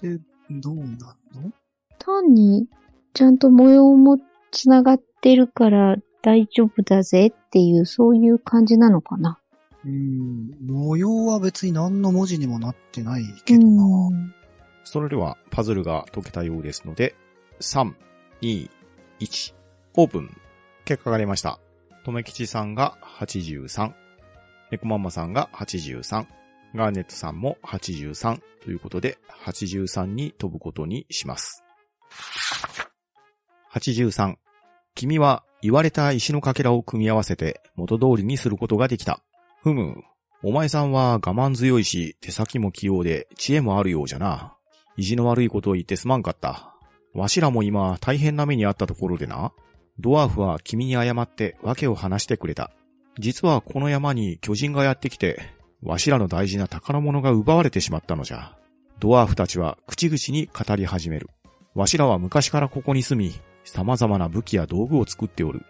てどうなの？単にちゃんと模様もつながってるから大丈夫だぜっていうそういう感じなのかな？うん、模様は別に何の文字にもなってないけどな。ん。それでは、パズルが解けたようですので、3、2、1、オープン。結果が出ました。とめきちさんが83、ネコマンマさんが83、ガーネットさんも83ということで、83に飛ぶことにします。83、君は言われた石のかけらを組み合わせて元通りにすることができた。ふむ、お前さんは我慢強いし、手先も器用で知恵もあるようじゃな。意地の悪いことを言ってすまんかった。わしらも今大変な目にあったところでな。ドワーフは君に謝って訳を話してくれた。実はこの山に巨人がやってきて、わしらの大事な宝物が奪われてしまったのじゃ。ドワーフたちは口々に語り始める。わしらは昔からここに住み、様々な武器や道具を作っておる。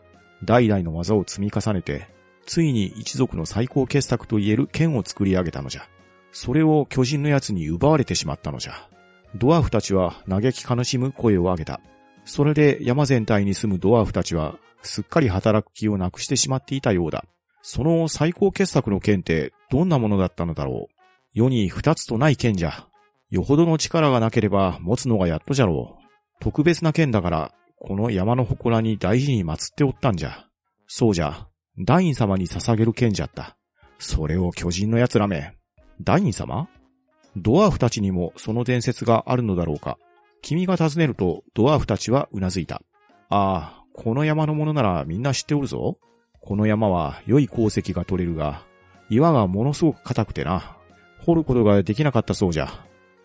代々の技を積み重ねて、ついに一族の最高傑作と言える剣を作り上げたのじゃ。それを巨人の奴に奪われてしまったのじゃ。ドワーフたちは嘆き悲しむ声を上げた。それで山全体に住むドワーフたちは、すっかり働く気をなくしてしまっていたようだ。その最高傑作の剣ってどんなものだったのだろう。世に二つとない剣じゃ。よほどの力がなければ持つのがやっとじゃろう。特別な剣だから、この山の祠に大事に祀っておったんじゃ。そうじゃ。ダイン様に捧げる剣じゃった。それを巨人の奴らめ。ダイン様？ドワーフたちにもその伝説があるのだろうか。君が尋ねるとドワーフたちはうなずいた。ああ、この山のものならみんな知っておるぞ。この山は良い鉱石が取れるが、岩がものすごく硬くてな。掘ることができなかったそうじゃ。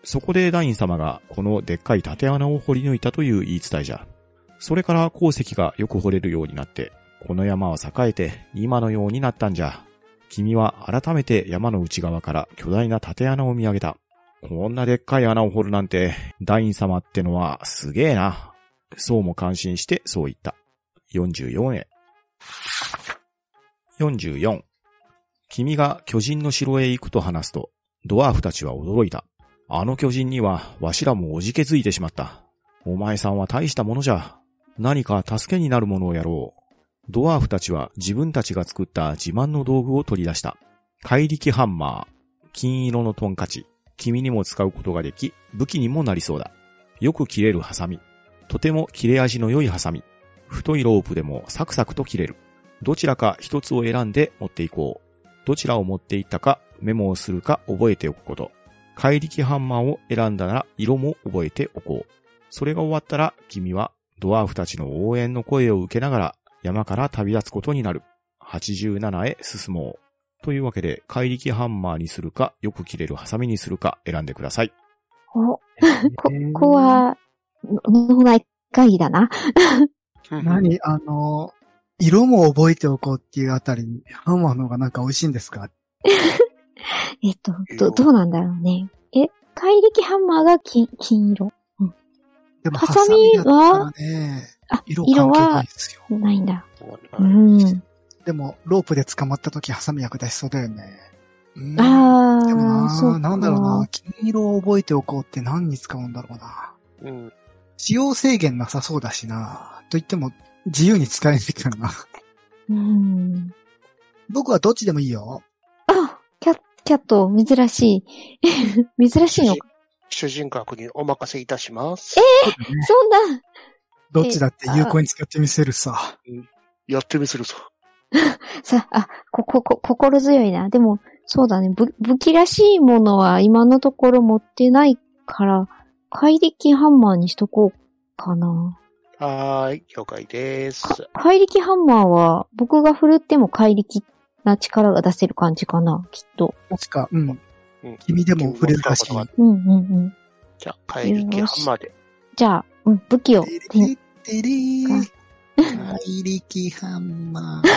そこでダイン様がこのでっかい縦穴を掘り抜いたという言い伝えじゃ。それから鉱石がよく掘れるようになって、この山は栄えて今のようになったんじゃ。君は改めて山の内側から巨大な縦穴を見上げた。こんなでっかい穴を掘るなんて、ダイン様ってのはすげえな。そうも感心してそう言った。44円。44。君が巨人の城へ行くと話すと、ドワーフたちは驚いた。あの巨人にはわしらもおじけづいてしまった。お前さんは大したものじゃ。何か助けになるものをやろう。ドワーフたちは自分たちが作った自慢の道具を取り出した。怪力ハンマー、金色のトンカチ、君にも使うことができ、武器にもなりそうだ。よく切れるハサミ。とても切れ味の良いハサミ。太いロープでもサクサクと切れる。どちらか一つを選んで持っていこう。どちらを持っていったかメモをするか覚えておくこと。怪力ハンマーを選んだなら色も覚えておこう。それが終わったら君はドワーフたちの応援の声を受けながら山から旅立つことになる。87へ進もう。というわけで、怪力ハンマーにするか、よく切れるハサミにするか選んでください。お、ここは、の脳内会議だな。何？あの、色も覚えておこうっていうあたりに、ハンマーの方がなんか美味しいんですか？えっと、ど、どうなんだろうね。え、怪力ハンマーが金、金色？でも、ハサミは？ハサミだったらね、あ、色色は関係ないですよ。ないんだ。ううんん。でも、ロープで捕まった時ハサミ役立ちそうだよね。うんあでもあ、そうな、んだろうな、金色を覚えておこうって何に使うんだろうな。うん。使用制限なさそうだしな。と言っても、自由に使えないからな。うん。僕はどっちでもいいよ。あ、キャキャット、珍しい。珍しいのか。主人格にお任せいたします。そんな、どっちだって有効に使ってみせるさ。やってみせるぞ。さ、あ、こ、こ、こ、心強いな。でも、そうだね。ぶ、武器らしいものは今のところ持ってないから、怪力ハンマーにしとこうかな。はーい、了解です。か怪力ハンマーは、僕が振るっても怪力な力が出せる感じかな、きっと。確か、うん。うん君でも触れるらしい。ようんうんうん。じゃあ、怪力ハンマーで。じゃあ、うん、武器をてれか怪力ハンマー。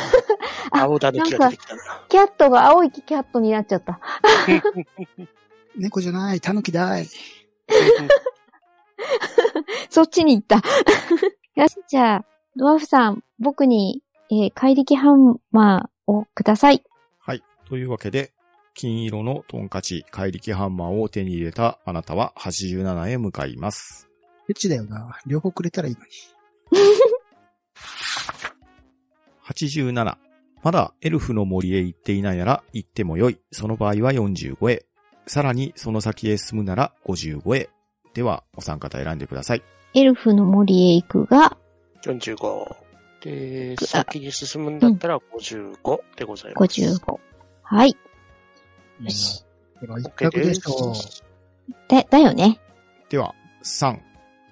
青だ抜きが出てきたな。キャットが青いキャットになっちゃった。猫じゃない、タヌキだい。そっちに行った。よし、じゃあ、ドワーフさん、僕に、えー怪力ハンマーをください。はい。というわけで、金色のトンカチ怪力ハンマーを手に入れたあなたは87へ向かいます。エッチだよな。両方くれたらいいのに。87。まだエルフの森へ行っていないなら行ってもよい。その場合は45へ。さらにその先へ進むなら55へ。では、お三方選んでください。エルフの森へ行くが、45。で、先に進むんだったら55でございます。55。はい。よし。ほら、一 OK で択でしょ。す。だ、だよね。では、3、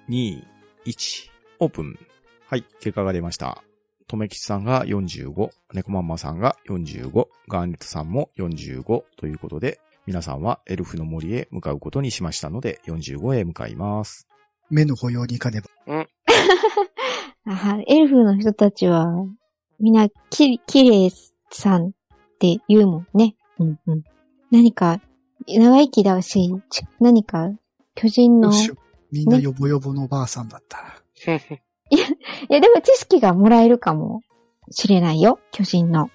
2、1、オープン。はい、結果が出ました。とめきちさんが45、猫まんまさんが45、ガーネットさんも45ということで、皆さんはエルフの森へ向かうことにしましたので、45へ向かいます。目の保養に行かねば。あはエルフの人たちは、みんな、き、きれいさんって言うもんね。うんうん。何か、長生きだし、ち何か、巨人の、みんなヨボヨボのおばあさんだった。いやでも知識がもらえるかもしれないよ、巨人の。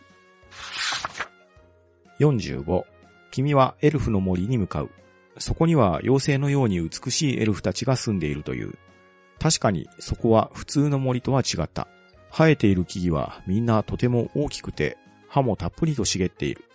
45、君はエルフの森に向かう。そこには妖精のように美しいエルフたちが住んでいるという。確かにそこは普通の森とは違った。生えている木々はみんなとても大きくて、葉もたっぷりと茂っている。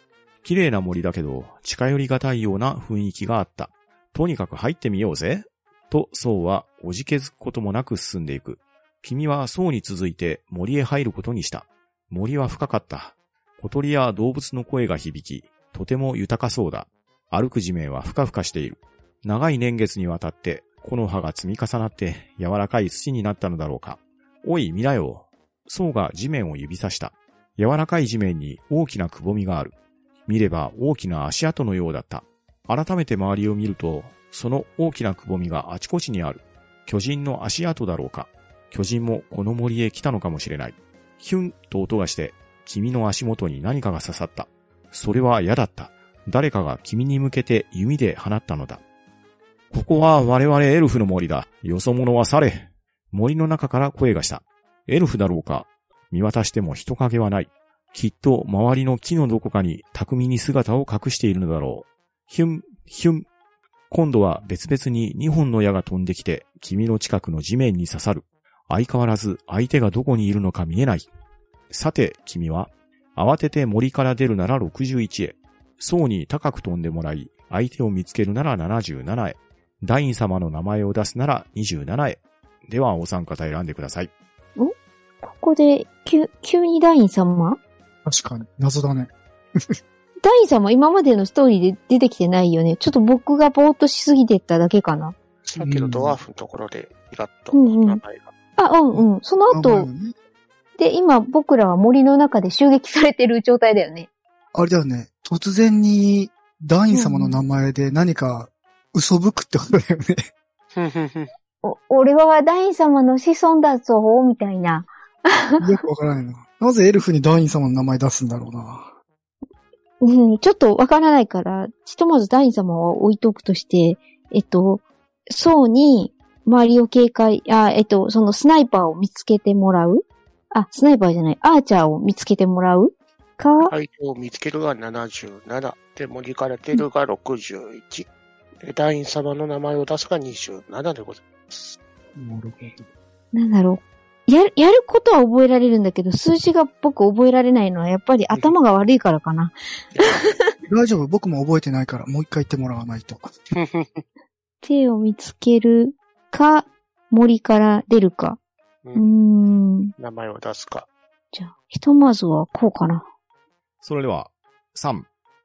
綺麗な森だけど、近寄りがたいような雰囲気があった。とにかく入ってみようぜ。と、そうは、おじけづくこともなく進んでいく。君はそうに続いて森へ入ることにした。森は深かった。小鳥や動物の声が響き、とても豊かそうだ。歩く地面はふかふかしている。長い年月にわたって、木の葉が積み重なって柔らかい土になったのだろうか。おい、見なよ。そうが地面を指さした。柔らかい地面に大きなくぼみがある。見れば大きな足跡のようだった。改めて周りを見ると、その大きなくぼみがあちこちにある。巨人の足跡だろうか。巨人もこの森へ来たのかもしれない。ヒュンと音がして、君の足元に何かが刺さった。それは嫌だった。誰かが君に向けて弓で放ったのだ。ここは我々エルフの森だ。よそ者は去れ。森の中から声がした。エルフだろうか。見渡しても人影はない。きっと周りの木のどこかに巧みに姿を隠しているのだろう。ヒュン、ヒュン。今度は別々に2本の矢が飛んできて、君の近くの地面に刺さる。相変わらず相手がどこにいるのか見えない。さて、君は、慌てて森から出るなら61へ。層に高く飛んでもらい、相手を見つけるなら77へ。ダイン様の名前を出すなら27へ。では、お三方選んでください。ここで、急、急にダイン様？確かに。謎だね。ダイン様今までのストーリーで出てきてないよね。ちょっと僕がぼーっとしすぎてっただけかな。さっきのドワーフのところで、イラッと名前が。あ、うんうん。そのあ後、ねで、今僕らは森の中で襲撃されてる状態だよね。あれだよね。突然に、ダイン様の名前で何か嘘吹くってことだよね。お、俺はダイン様の子孫だぞ、みたいな。よくわからないな。なぜエルフにダイン様の名前出すんだろうな。うん、ちょっとわからないから、ひとまずダイン様は置いとくとして、えっと、層に周りを警戒、あ、えっと、そのスナイパーを見つけてもらう？あ、スナイパーじゃない、アーチャーを見つけてもらう？か、相手を見つけるが77。で、森から出るが61。で、ダイン様の名前を出すが27でございます。なるほなんだろう。やる、やることは覚えられるんだけど、数字が僕覚えられないのはやっぱり頭が悪いからかな。ど。大丈夫。僕も覚えてないから、もう一回言ってもらわないと。手を見つけるか、森から出るか。うーん。名前を出すか。じゃあ、ひとまずはこうかな。それでは、3、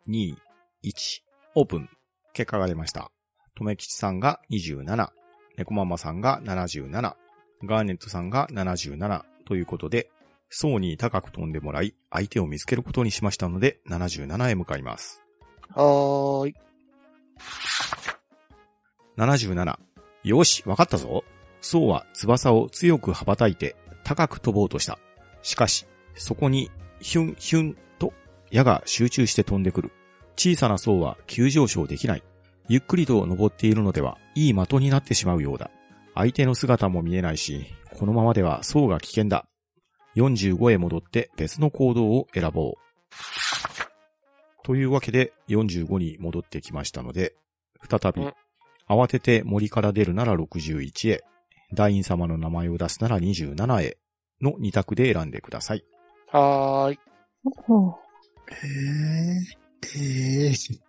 2、1、オープン。結果が出ました。とめきちさんが27、猫ママさんが77、ガーネットさんが77ということで、層に高く飛んでもらい、相手を見つけることにしましたので、77へ向かいます。はーい。77。よし、わかったぞ。僧は翼を強く羽ばたいて高く飛ぼうとした。しかし、そこにヒュンヒュンと矢が集中して飛んでくる。小さな層は急上昇できない。ゆっくりと登っているのでは、いい的になってしまうようだ。相手の姿も見えないし、このままでは層が危険だ。45へ戻って別の行動を選ぼう。というわけで45に戻ってきましたので、再び、慌てて森から出るなら61へ、大院様の名前を出すなら27へ、の2択で選んでください。はーい。えー、えー、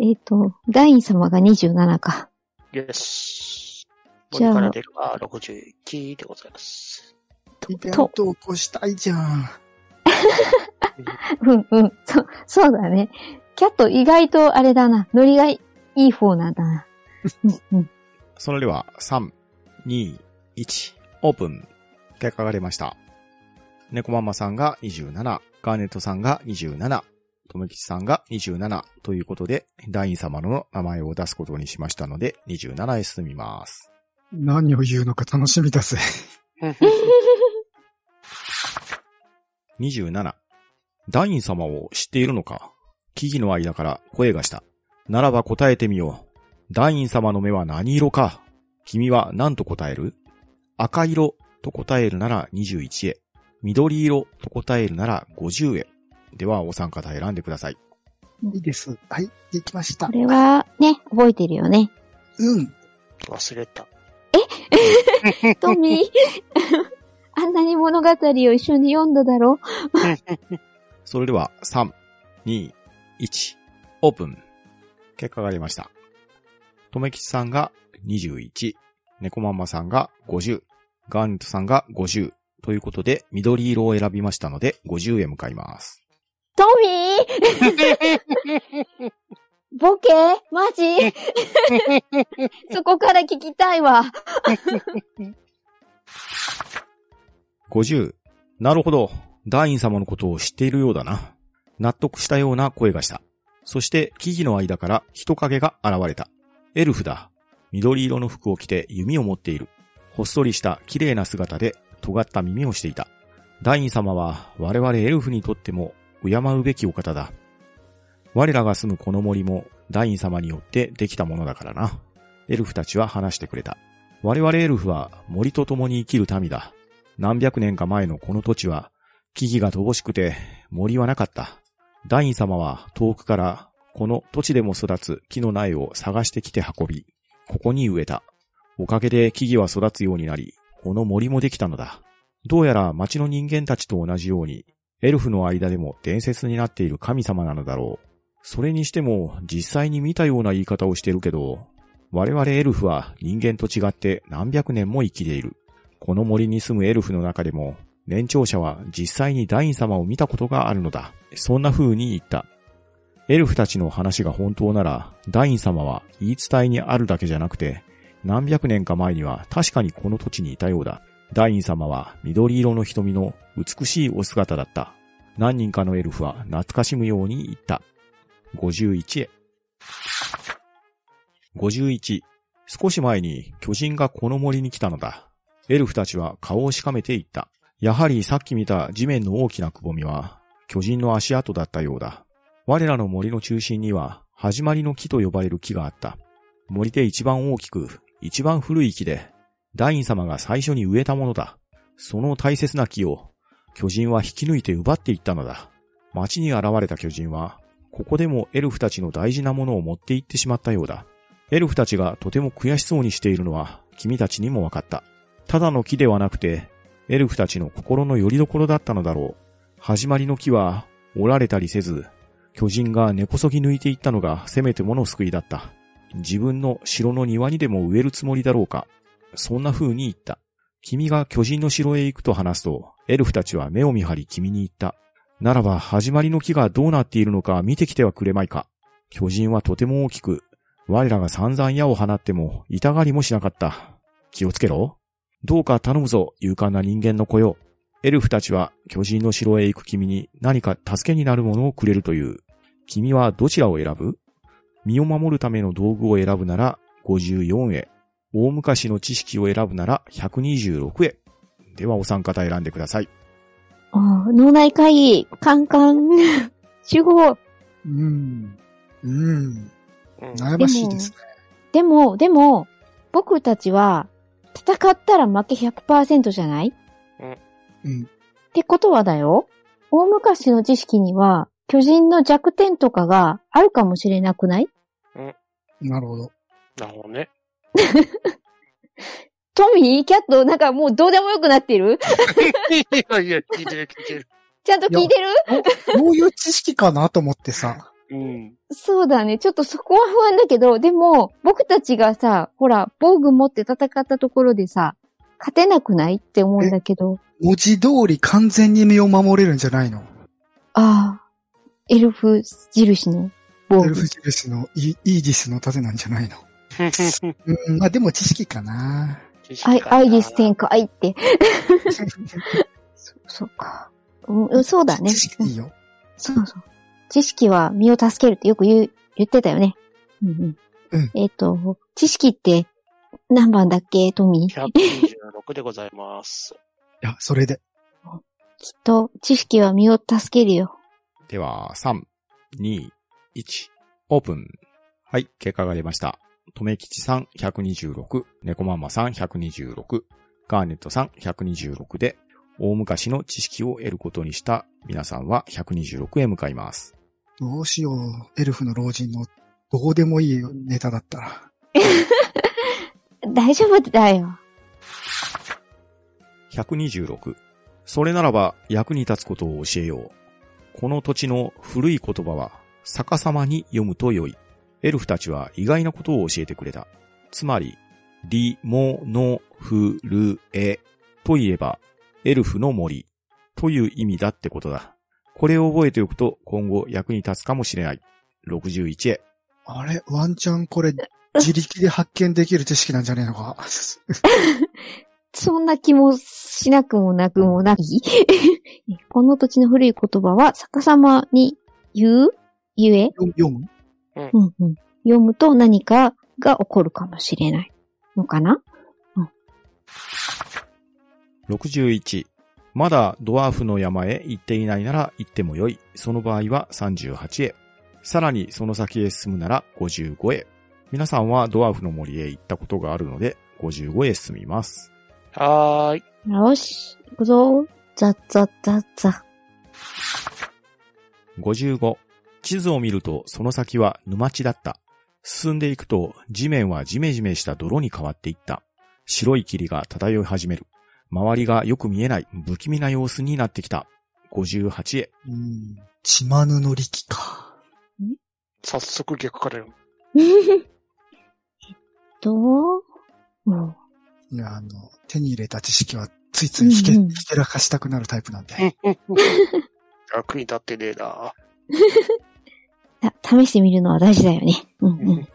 えっ、と、ダイン様が27か。よし。じゃあ森から出るは61でございます。イベント起こしたいじゃん。うんうん。そ、そうだね。キャット意外とあれだな。ノリがいい方なんだな。それでは、3、2、1、オープン。結果が出ました。猫ママさんが27、ガーネットさんが27、とめきちさんが27ということで、ダイン様の名前を出すことにしましたので、27へ進みます。何を言うのか楽しみだぜ。27。ダイン様を知っているのか？木々の間から声がした。ならば答えてみよう。ダイン様の目は何色か君は何と答える？赤色と答えるなら21へ。緑色と答えるなら50へ。ではお三方選んでください。いいです。はい、できましたこ。れは、ね、覚えてるよね。うん。忘れた。トミー、あんなに物語を一緒に読んだだろ？それでは3、2、1、オープン。結果が出ました。とめきちさんが21、猫ママさんが50、ガーネットさんが50ということで緑色を選びましたので50へ向かいます。トミー ボケ？マジ？そこから聞きたいわ。50、なるほど。ダイン様のことを知っているようだな。納得したような声がした。そして木々の間から人影が現れた。エルフだ。緑色の服を着て弓を持っている。ほっそりした綺麗な姿で尖った耳をしていた。ダイン様は我々エルフにとっても敬うべきお方だ。我らが住むこの森もダイン様によってできたものだからな。エルフたちは話してくれた。我々エルフは森と共に生きる民だ。何百年か前のこの土地は木々が乏しくて森はなかった。ダイン様は遠くからこの土地でも育つ木の苗を探してきて運び、ここに植えた。おかげで木々は育つようになり、この森もできたのだ。どうやら町の人間たちと同じように、エルフの間でも伝説になっている神様なのだろう。それにしても実際に見たような言い方をしてるけど、我々エルフは人間と違って何百年も生きている。この森に住むエルフの中でも、年長者は実際にダイン様を見たことがあるのだ。そんな風に言った。エルフたちの話が本当なら、ダイン様は言い伝えにあるだけじゃなくて、何百年か前には確かにこの土地にいたようだ。ダイン様は緑色の瞳の美しいお姿だった。何人かのエルフは懐かしむように言った。51へ。51。少し前に巨人がこの森に来たのだ。エルフたちは顔をしかめて言った。やはりさっき見た地面の大きなくぼみは巨人の足跡だったようだ。我らの森の中心には始まりの木と呼ばれる木があった。森で一番大きく、一番古い木で、ダイン様が最初に植えたものだ。その大切な木を巨人は引き抜いて奪っていったのだ。町に現れた巨人は、ここでもエルフたちの大事なものを持って行ってしまったようだ。エルフたちがとても悔しそうにしているのは君たちにも分かった。ただの木ではなくて、エルフたちの心の拠り所だったのだろう。始まりの木は折られたりせず、巨人が根こそぎ抜いていったのがせめてもの救いだった。自分の城の庭にでも植えるつもりだろうか。そんな風に言った。君が巨人の城へ行くと話すと、エルフたちは目を見張り君に言った。ならば始まりの木がどうなっているのか見てきてはくれまいか。巨人はとても大きく、我らが散々矢を放っても痛がりもしなかった。気をつけろ。どうか頼むぞ、勇敢な人間の子よ。エルフたちは巨人の城へ行く君に何か助けになるものをくれるという。君はどちらを選ぶ？身を守るための道具を選ぶなら54へ。大昔の知識を選ぶなら126へ。ではお三方選んでください。あー脳内会議、カンカン、集合。うん。うん。うん悩ましいですね。でも、でも、僕たちは、戦ったら負け100%じゃない？うん。ってことはだよ。大昔の知識には、巨人の弱点とかがあるかもしれなくない？なるほど。なるほどね。トミーキャットなんかもうどうでもよくなってる？いやいや、聞いてる聞いてる。ちゃんと聞いてる？どういう知識かなと思ってさ。うん。そうだね。ちょっとそこは不安だけど、でも、僕たちがさ、ほら、防具持って戦ったところでさ、勝てなくないって思うんだけど。文字通り完全に身を守れるんじゃないの？ああ、エルフ印の防具エル。フ印のイイージスの盾なんじゃないの？うん、まあでも知識かな。アイ、アイリス展か。開って。そ そうか。うん、そうだね。知識いいよ。そうそう。知識は身を助けるってよく言う、言ってたよね。うんうん。うんえっ、と、知識って何番だっけ、トミー？126でございます。いや、それで。きっと、知識は身を助けるよ。では、3、2、1、オープン。はい、結果が出ました。とめきちさん126、猫ママさん126、ガーネットさん126で、大昔の知識を得ることにした皆さんは126へ向かいます。どうしよう。エルフの老人のどうでもいいネタだったら。大丈夫だよ。126。それならば役に立つことを教えよう。この土地の古い言葉は逆さまに読むと良い。エルフたちは意外なことを教えてくれた。つまり、リモノフルエといえば、エルフの森という意味だってことだ。これを覚えておくと今後役に立つかもしれない。61へ。あれ？ワンチャンこれ自力で発見できる知識なんじゃねえのか？そんな気もしなくもなくもなき。この土地の古い言葉は逆さまに言う？ゆえ、読読む？うんうん、読むと何かが起こるかもしれないのかな？61。まだドワーフの山へ行っていないなら行ってもよい。その場合は38へ。さらにその先へ進むなら55へ。皆さんはドワーフの森へ行ったことがあるので55へ進みます。はーい。よし、行くぞ。ザッザッザッザ。55。地図を見るとその先は沼地だった。進んでいくと地面はジメジメした泥に変わっていった。白い霧が漂い始める。周りがよく見えない不気味な様子になってきた。58へ。うん。血まぬの力か。早速逆から読む。どう？うんいや、あの、手に入れた知識はついついひけ、うんうんひけらかしたくなるタイプなんで。役に立ってねえな。あ試してみるのは大事だよね。うんうん。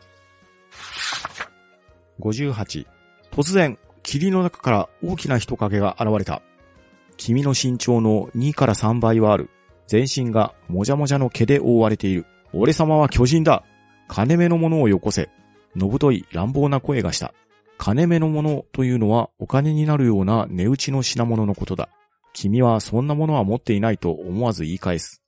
58。突然、霧の中から大きな人影が現れた。君の身長の2から3倍はある。全身がもじゃもじゃの毛で覆われている。俺様は巨人だ。金目のものをよこせ。のぶとい乱暴な声がした。金目のものというのはお金になるような値打ちの品物のことだ。君はそんなものは持っていないと思わず言い返す。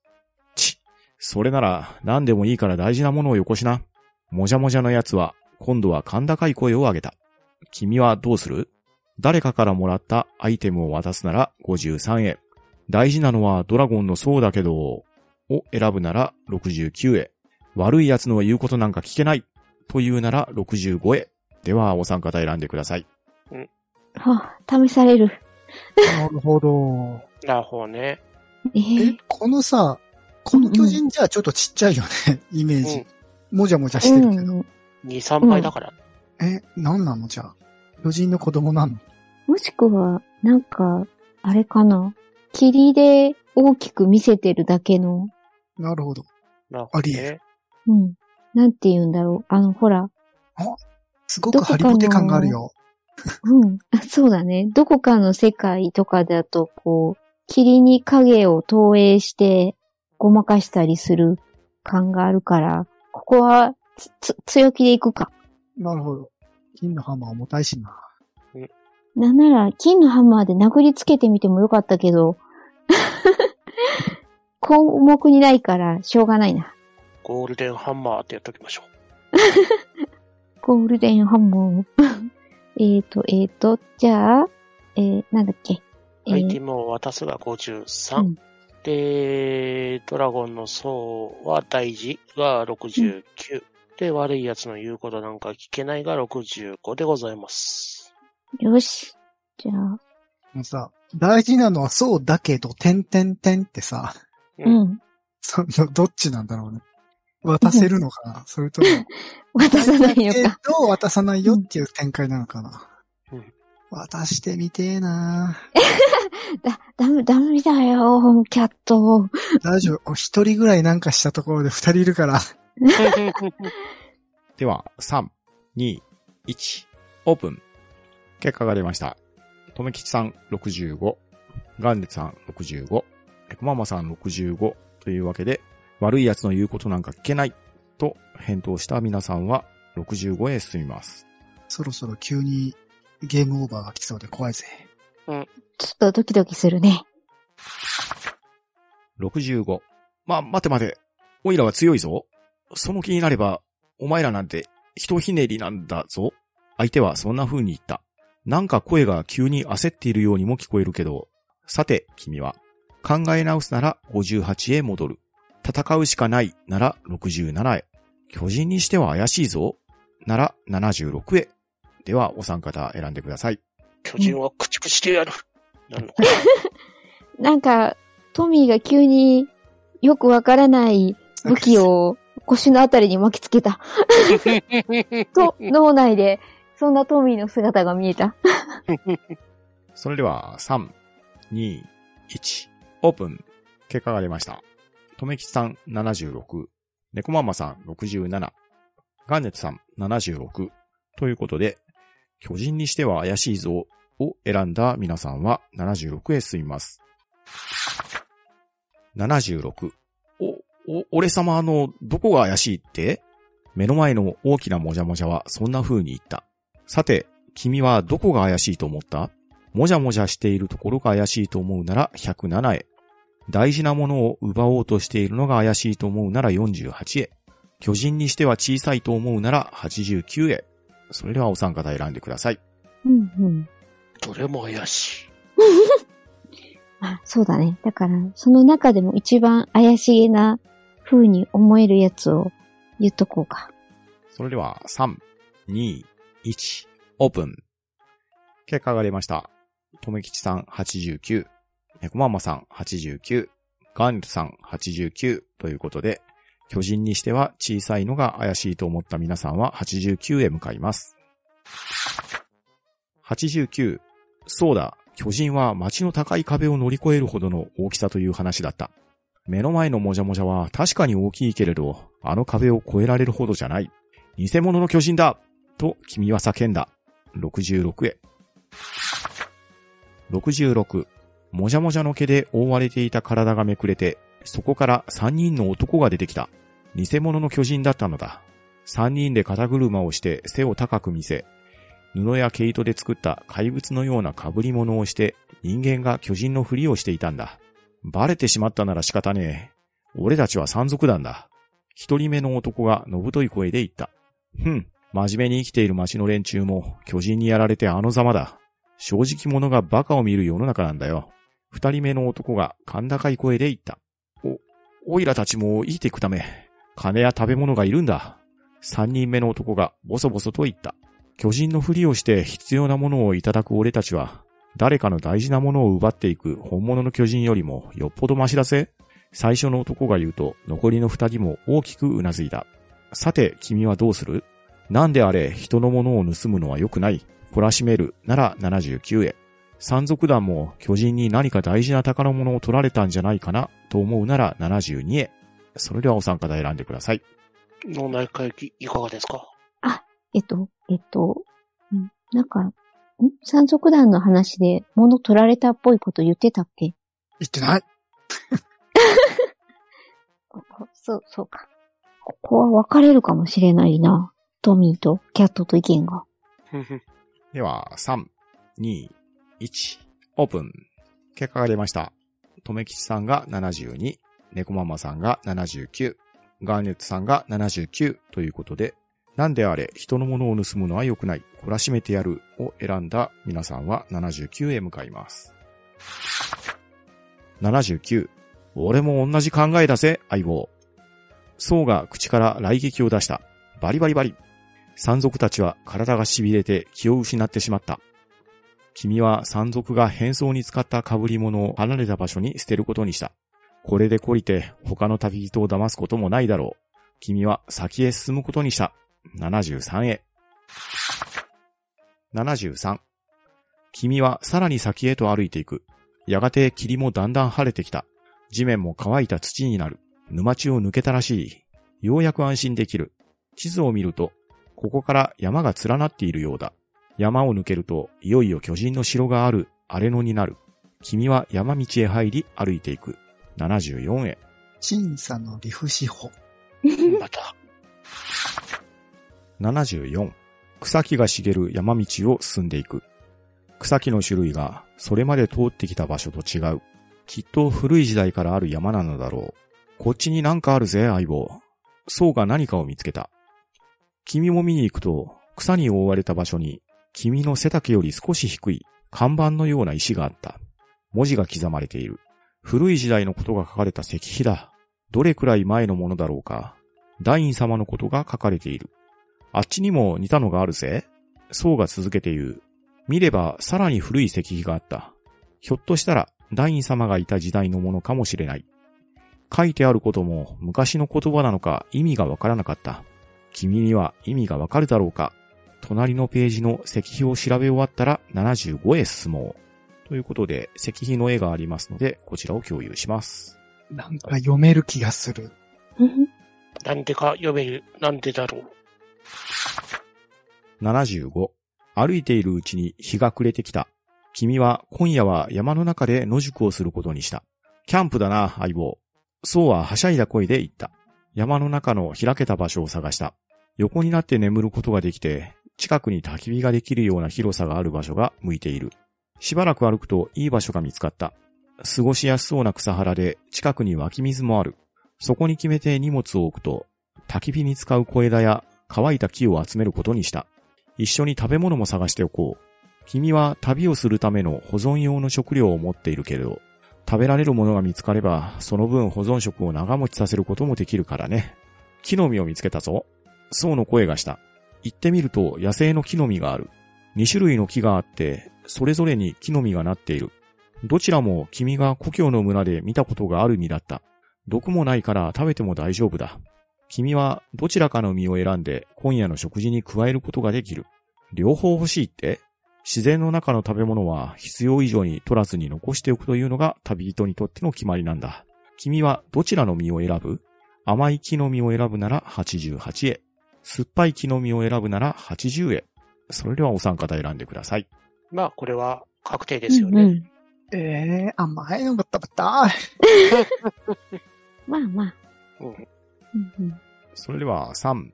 ち、それなら何でもいいから大事なものをよこしな。もじゃもじゃのやつは今度は甲高い声を上げた。君はどうする？誰かからもらったアイテムを渡すなら53円。大事なのはドラゴンの層だけど、を選ぶなら69円。悪い奴の言うことなんか聞けない。というなら65円。では、お三方選んでください。はあ、試される。なるほど。えなるほどね。えー、このさ、この巨人じゃちょっとちっちゃいよね、イメージ。もじゃもじゃしてるけど。うん。2、3倍だから。え、なんなの？じゃあ。巨人の子供なの？もしくは、なんか、あれかな？霧で大きく見せてるだけの、なるほど。ありえね。うん。なんて言うんだろう？あの、ほら。すごくハリボテ感があるよ。うん。あそうだね。どこかの世界とかだと、こう、霧に影を投影して、ごまかしたりする感があるから、ここは、つ、つ強気でいくか。なるほど。金のハンマー重たいしな。なんなら、金のハンマーで殴りつけてみてもよかったけど、項目にないから、しょうがないな。ゴールデンハンマーってやっときましょ ゴールデンハンマー。えーと、えーと、じゃあ、えー、なんだっけ？アイテー、ムを渡すが53。うんで、ドラゴンの層は大事が69。で、悪い奴の言うことなんか聞けないが65でございます。よし。じゃあ、もうさ、大事なのはそうだけど、点々点ってさ、ううん。その、どっちなんだろうね。渡せるのかな？それとも、渡さないのけか。ど渡さないよっていう展開なのかな、うん渡してみてえな だ、ダメ、ダメだよ、キャット。大丈夫。一人ぐらいなんかしたところで二人いるから。では、3、2、1、オープン。結果が出ました。とめきちさん65、ガンデさん65、エコママさん65というわけで、悪い奴の言うことなんか聞けないと返答した皆さんは65へ進みます。そろそろ急にゲームオーバーが来そうで怖いぜ。ちょっとドキドキするね。65。まあ、待て待て。おいらは強いぞ。その気になれば、お前らなんて、ひとひねりなんだぞ。相手はそんな風に言った。なんか声が急に焦っているようにも聞こえるけど、さて、君は、考え直すなら58へ戻る。戦うしかないなら67へ。巨人にしては怪しいぞ。なら76へ。では、お三方選んでください。巨人は駆逐してやる。なる なんか、トミーが急によくわからない武器を腰のあたりに巻きつけた。な と、脳内で、そんなトミーの姿が見えた。それでは、3、2、1、オープン。結果が出ました。とめきちさん76、ネコママさん67、ガンネットさん76ということで、巨人にしては怪しいぞを選んだ皆さんは76へ進みます。76。お、お、俺様あの、どこが怪しいって？目の前の大きなもじゃもじゃはそんな風に言った。さて、君はどこが怪しいと思った？もじゃもじゃしているところが怪しいと思うなら107へ。大事なものを奪おうとしているのが怪しいと思うなら48へ。巨人にしては小さいと思うなら89へ。それではお三方選んでください。うんうん。どれも怪しい。あ、そうだね。だから、その中でも一番怪しげな風に思えるやつを言っとこうか。それでは3、2、1、オープン。結果が出ました。とめきちさん89、ネコママさん89、ガーネットさん89ということで、巨人にしては小さいのが怪しいと思った皆さんは89へ向かいます。89、そうだ、巨人は街の高い壁を乗り越えるほどの大きさという話だった。目の前のもじゃもじゃは確かに大きいけれど、あの壁を越えられるほどじゃない。偽物の巨人だと君は叫んだ。66へ。66。もじゃもじゃの毛で覆われていた体がめくれて、そこから3人の男が出てきた。偽物の巨人だったのだ。3人で肩車をして背を高く見せ、布や毛糸で作った怪物のような被り物をして、人間が巨人のふりをしていたんだ。バレてしまったなら仕方ねえ。俺たちは山賊団だ。一人目の男がのぶとい声で言った。ふん、真面目に生きている町の連中も巨人にやられてあのざまだ。正直者が馬鹿を見る世の中なんだよ。二人目の男が甲高い声で言った。お、おいらたちも生きていくため、金や食べ物がいるんだ。三人目の男がボソボソと言った。巨人のふりをして必要なものをいただく俺たちは、誰かの大事なものを奪っていく本物の巨人よりもよっぽどマシだぜ。最初の男が言うと、残りの二人も大きくうなずいた。さて、君はどうする？なんであれ、人のものを盗むのは良くない？懲らしめるなら79へ。山賊団も巨人に何か大事な宝物を取られたんじゃないかな？と思うなら72へ。それではお三方選んでください。脳内会議いかがですか？えっと、えっと、んなんか、ん山賊団の話で物取られたっぽいこと言ってたっけ？言ってない。ここそう、そうか。ここは分かれるかもしれないな。トミーとキャットと意見が。では、3、2、1、オープン。結果が出ました。とめきちさんが72、猫ママさんが79、ガーネットさんが79ということで、なんであれ、人のものを盗むのは良くない、懲らしめてやるを選んだ皆さんは79へ向かいます。79。俺も同じ考えだぜ、相棒。宋が口から雷撃を出した。バリバリバリ。山賊たちは体が痺れて気を失ってしまった。君は山賊が変装に使った被り物を離れた場所に捨てることにした。これで懲りて他の旅人を騙すこともないだろう。君は先へ進むことにした。73へ。73。君はさらに先へと歩いていく。やがて霧もだんだん晴れてきた。地面も乾いた土になる。沼地を抜けたらしい。ようやく安心できる。地図を見ると、ここから山が連なっているようだ。山を抜けると、いよいよ巨人の城がある荒れ野になる。君は山道へ入り歩いていく。74へ。審査のリフシホ。また。74。草木が茂る山道を進んでいく。草木の種類がそれまで通ってきた場所と違う。きっと古い時代からある山なのだろう。こっちになんかあるぜ、相棒。宋が何かを見つけた。君も見に行くと、草に覆われた場所に、君の背丈より少し低い看板のような石があった。文字が刻まれている。古い時代のことが書かれた石碑だ。どれくらい前のものだろうか。ダイン様のことが書かれている。あっちにも似たのがあるぜ。宋が続けて言う。見ればさらに古い石碑があった。ひょっとしたらダイン様がいた時代のものかもしれない。書いてあることも昔の言葉なのか意味がわからなかった。君には意味がわかるだろうか。隣のページの石碑を調べ終わったら75へ進もう。ということで、石碑の絵がありますので、こちらを共有します。なんか読める気がする。なんでか読める、なんでだろう。75。歩いているうちに日が暮れてきた。君は今夜は山の中で野宿をすることにした。キャンプだな、相棒。そうははしゃいだ声で言った。山の中の開けた場所を探した。横になって眠ることができて、近くに焚き火ができるような広さがある場所が向いている。しばらく歩くといい場所が見つかった。過ごしやすそうな草原で近くに湧き水もある。そこに決めて荷物を置くと、焚き火に使う小枝や乾いた木を集めることにした。一緒に食べ物も探しておこう。君は旅をするための保存用の食料を持っているけれど、食べられるものが見つかれば、その分保存食を長持ちさせることもできるからね。木の実を見つけたぞ。宋の声がした。行ってみると野生の木の実がある。二種類の木があって、それぞれに木の実がなっている。どちらも君が故郷の村で見たことがある実だった。毒もないから食べても大丈夫だ。君はどちらかの実を選んで今夜の食事に加えることができる。両方欲しいって？自然の中の食べ物は必要以上に取らずに残しておくというのが旅人にとっての決まりなんだ。君はどちらの実を選ぶ？甘い木の実を選ぶなら88へ。酸っぱい木の実を選ぶなら80へ。それではお三方選んでください。まあ、これは確定ですよね。うんうんええー、甘いのが食べたい。まあまあ。うんうんうんそれでは3、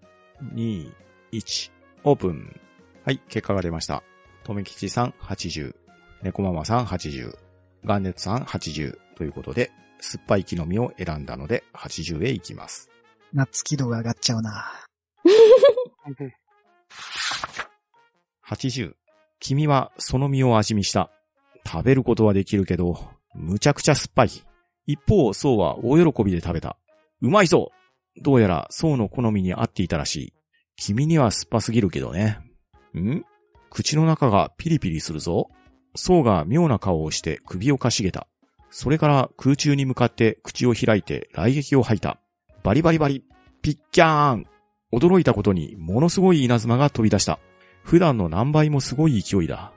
2、1、オープン。はい、結果が出ました。とめきちさん80、猫ママさん80、ガンネットさん80ということで、酸っぱい木の実を選んだので80へ行きます。夏気度が上がっちゃうな。80、君はその実を味見した。食べることはできるけど、むちゃくちゃ酸っぱい。一方、宋は大喜びで食べた。うまいぞどうやら宋の好みに合っていたらしい。君には酸っぱすぎるけどね。ん？口の中がピリピリするぞ。宋が妙な顔をして首をかしげた。それから空中に向かって口を開いて雷撃を吐いた。バリバリバリ、ピッキャーン驚いたことにものすごい稲妻が飛び出した。普段の何倍もすごい勢いだ。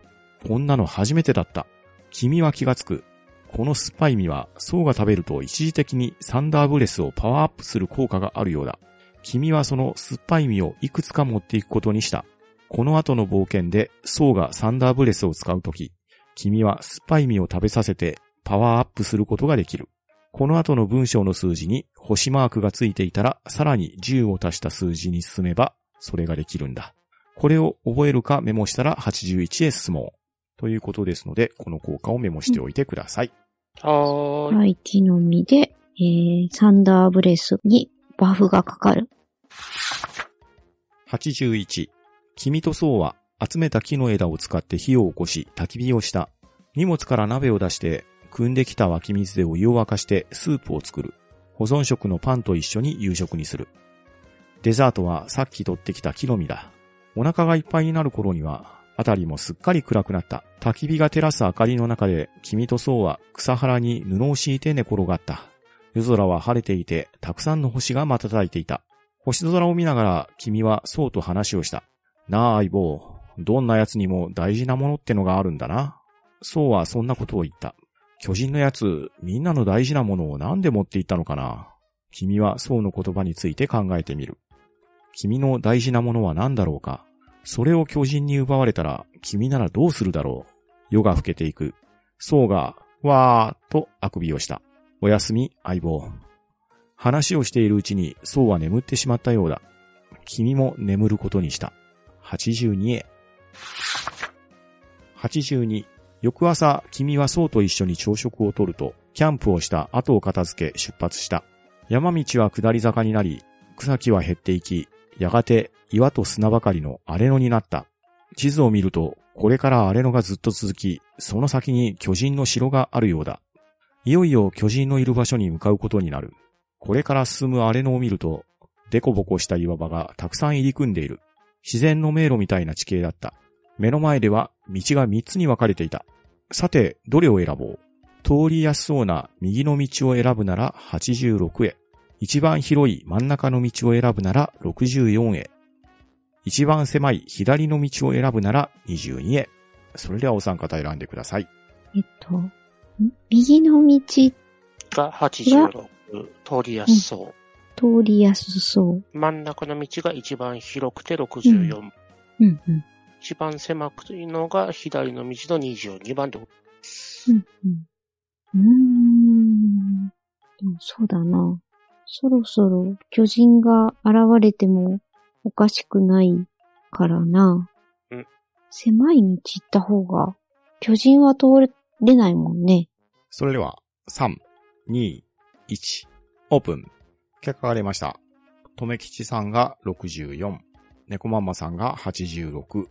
こんなの初めてだった。君は気がつく。この酸っぱい実は、層が食べると一時的にサンダーブレスをパワーアップする効果があるようだ。君はその酸っぱい実をいくつか持っていくことにした。この後の冒険で、層がサンダーブレスを使うとき、君は酸っぱい実を食べさせてパワーアップすることができる。この後の文章の数字に星マークがついていたら、さらに10を足した数字に進めば、それができるんだ。これを覚えるかメモしたら81へ進もう。ということですので、この効果をメモしておいてください。はーい。はい、木の実で、えー、サンダーブレスにバフがかかる。81。君とソウは集めた木の枝を使って火を起こし焚き火をした。荷物から鍋を出して、汲んできた湧き水でお湯を沸かしてスープを作る。保存食のパンと一緒に夕食にする。デザートはさっき取ってきた木の実だ。お腹がいっぱいになる頃には、あたりもすっかり暗くなった。焚き火が照らす明かりの中で、君とソウは草原に布を敷いて寝転がった。夜空は晴れていて、たくさんの星が瞬いていた。星空を見ながら、君はそうと話をした。なあ、相棒。どんな奴にも大事なものってのがあるんだな。そうはそんなことを言った。巨人の奴、みんなの大事なものを何で持っていったのかな。君はそうの言葉について考えてみる。君の大事なものは何だろうか。それを巨人に奪われたら、君ならどうするだろう。夜が更けていく。そうが、わーとあくびをした。おやすみ、相棒。話をしているうちに、そうは眠ってしまったようだ。君も眠ることにした。82へ。82。翌朝、君はそうと一緒に朝食をとると、キャンプをした後を片付け出発した。山道は下り坂になり、草木は減っていき、やがて岩と砂ばかりの荒れ野になった。地図を見ると、これから荒れ野がずっと続き、その先に巨人の城があるようだ。いよいよ巨人のいる場所に向かうことになる。これから進む荒れ野を見ると、デコボコした岩場がたくさん入り組んでいる。自然の迷路みたいな地形だった。目の前では道が3つに分かれていた。さて、どれを選ぼう？通りやすそうな右の道を選ぶなら86へ。一番広い真ん中の道を選ぶなら64へ。一番狭い左の道を選ぶなら22へ。それではお三方選んでください。えっと、ん右の道が86。通りやすそう。通りやすそう。真ん中の道が一番広くて64。うんうん。一番狭くいのが左の道の22番で。うんうん。うーん。でもそうだな。そろそろ巨人が現れてもおかしくないからな。うん狭い道行った方が巨人は通れないもんね。それでは、3、2、1、オープン。結果が出ました。とめきちさんが64、猫マンマさんが86、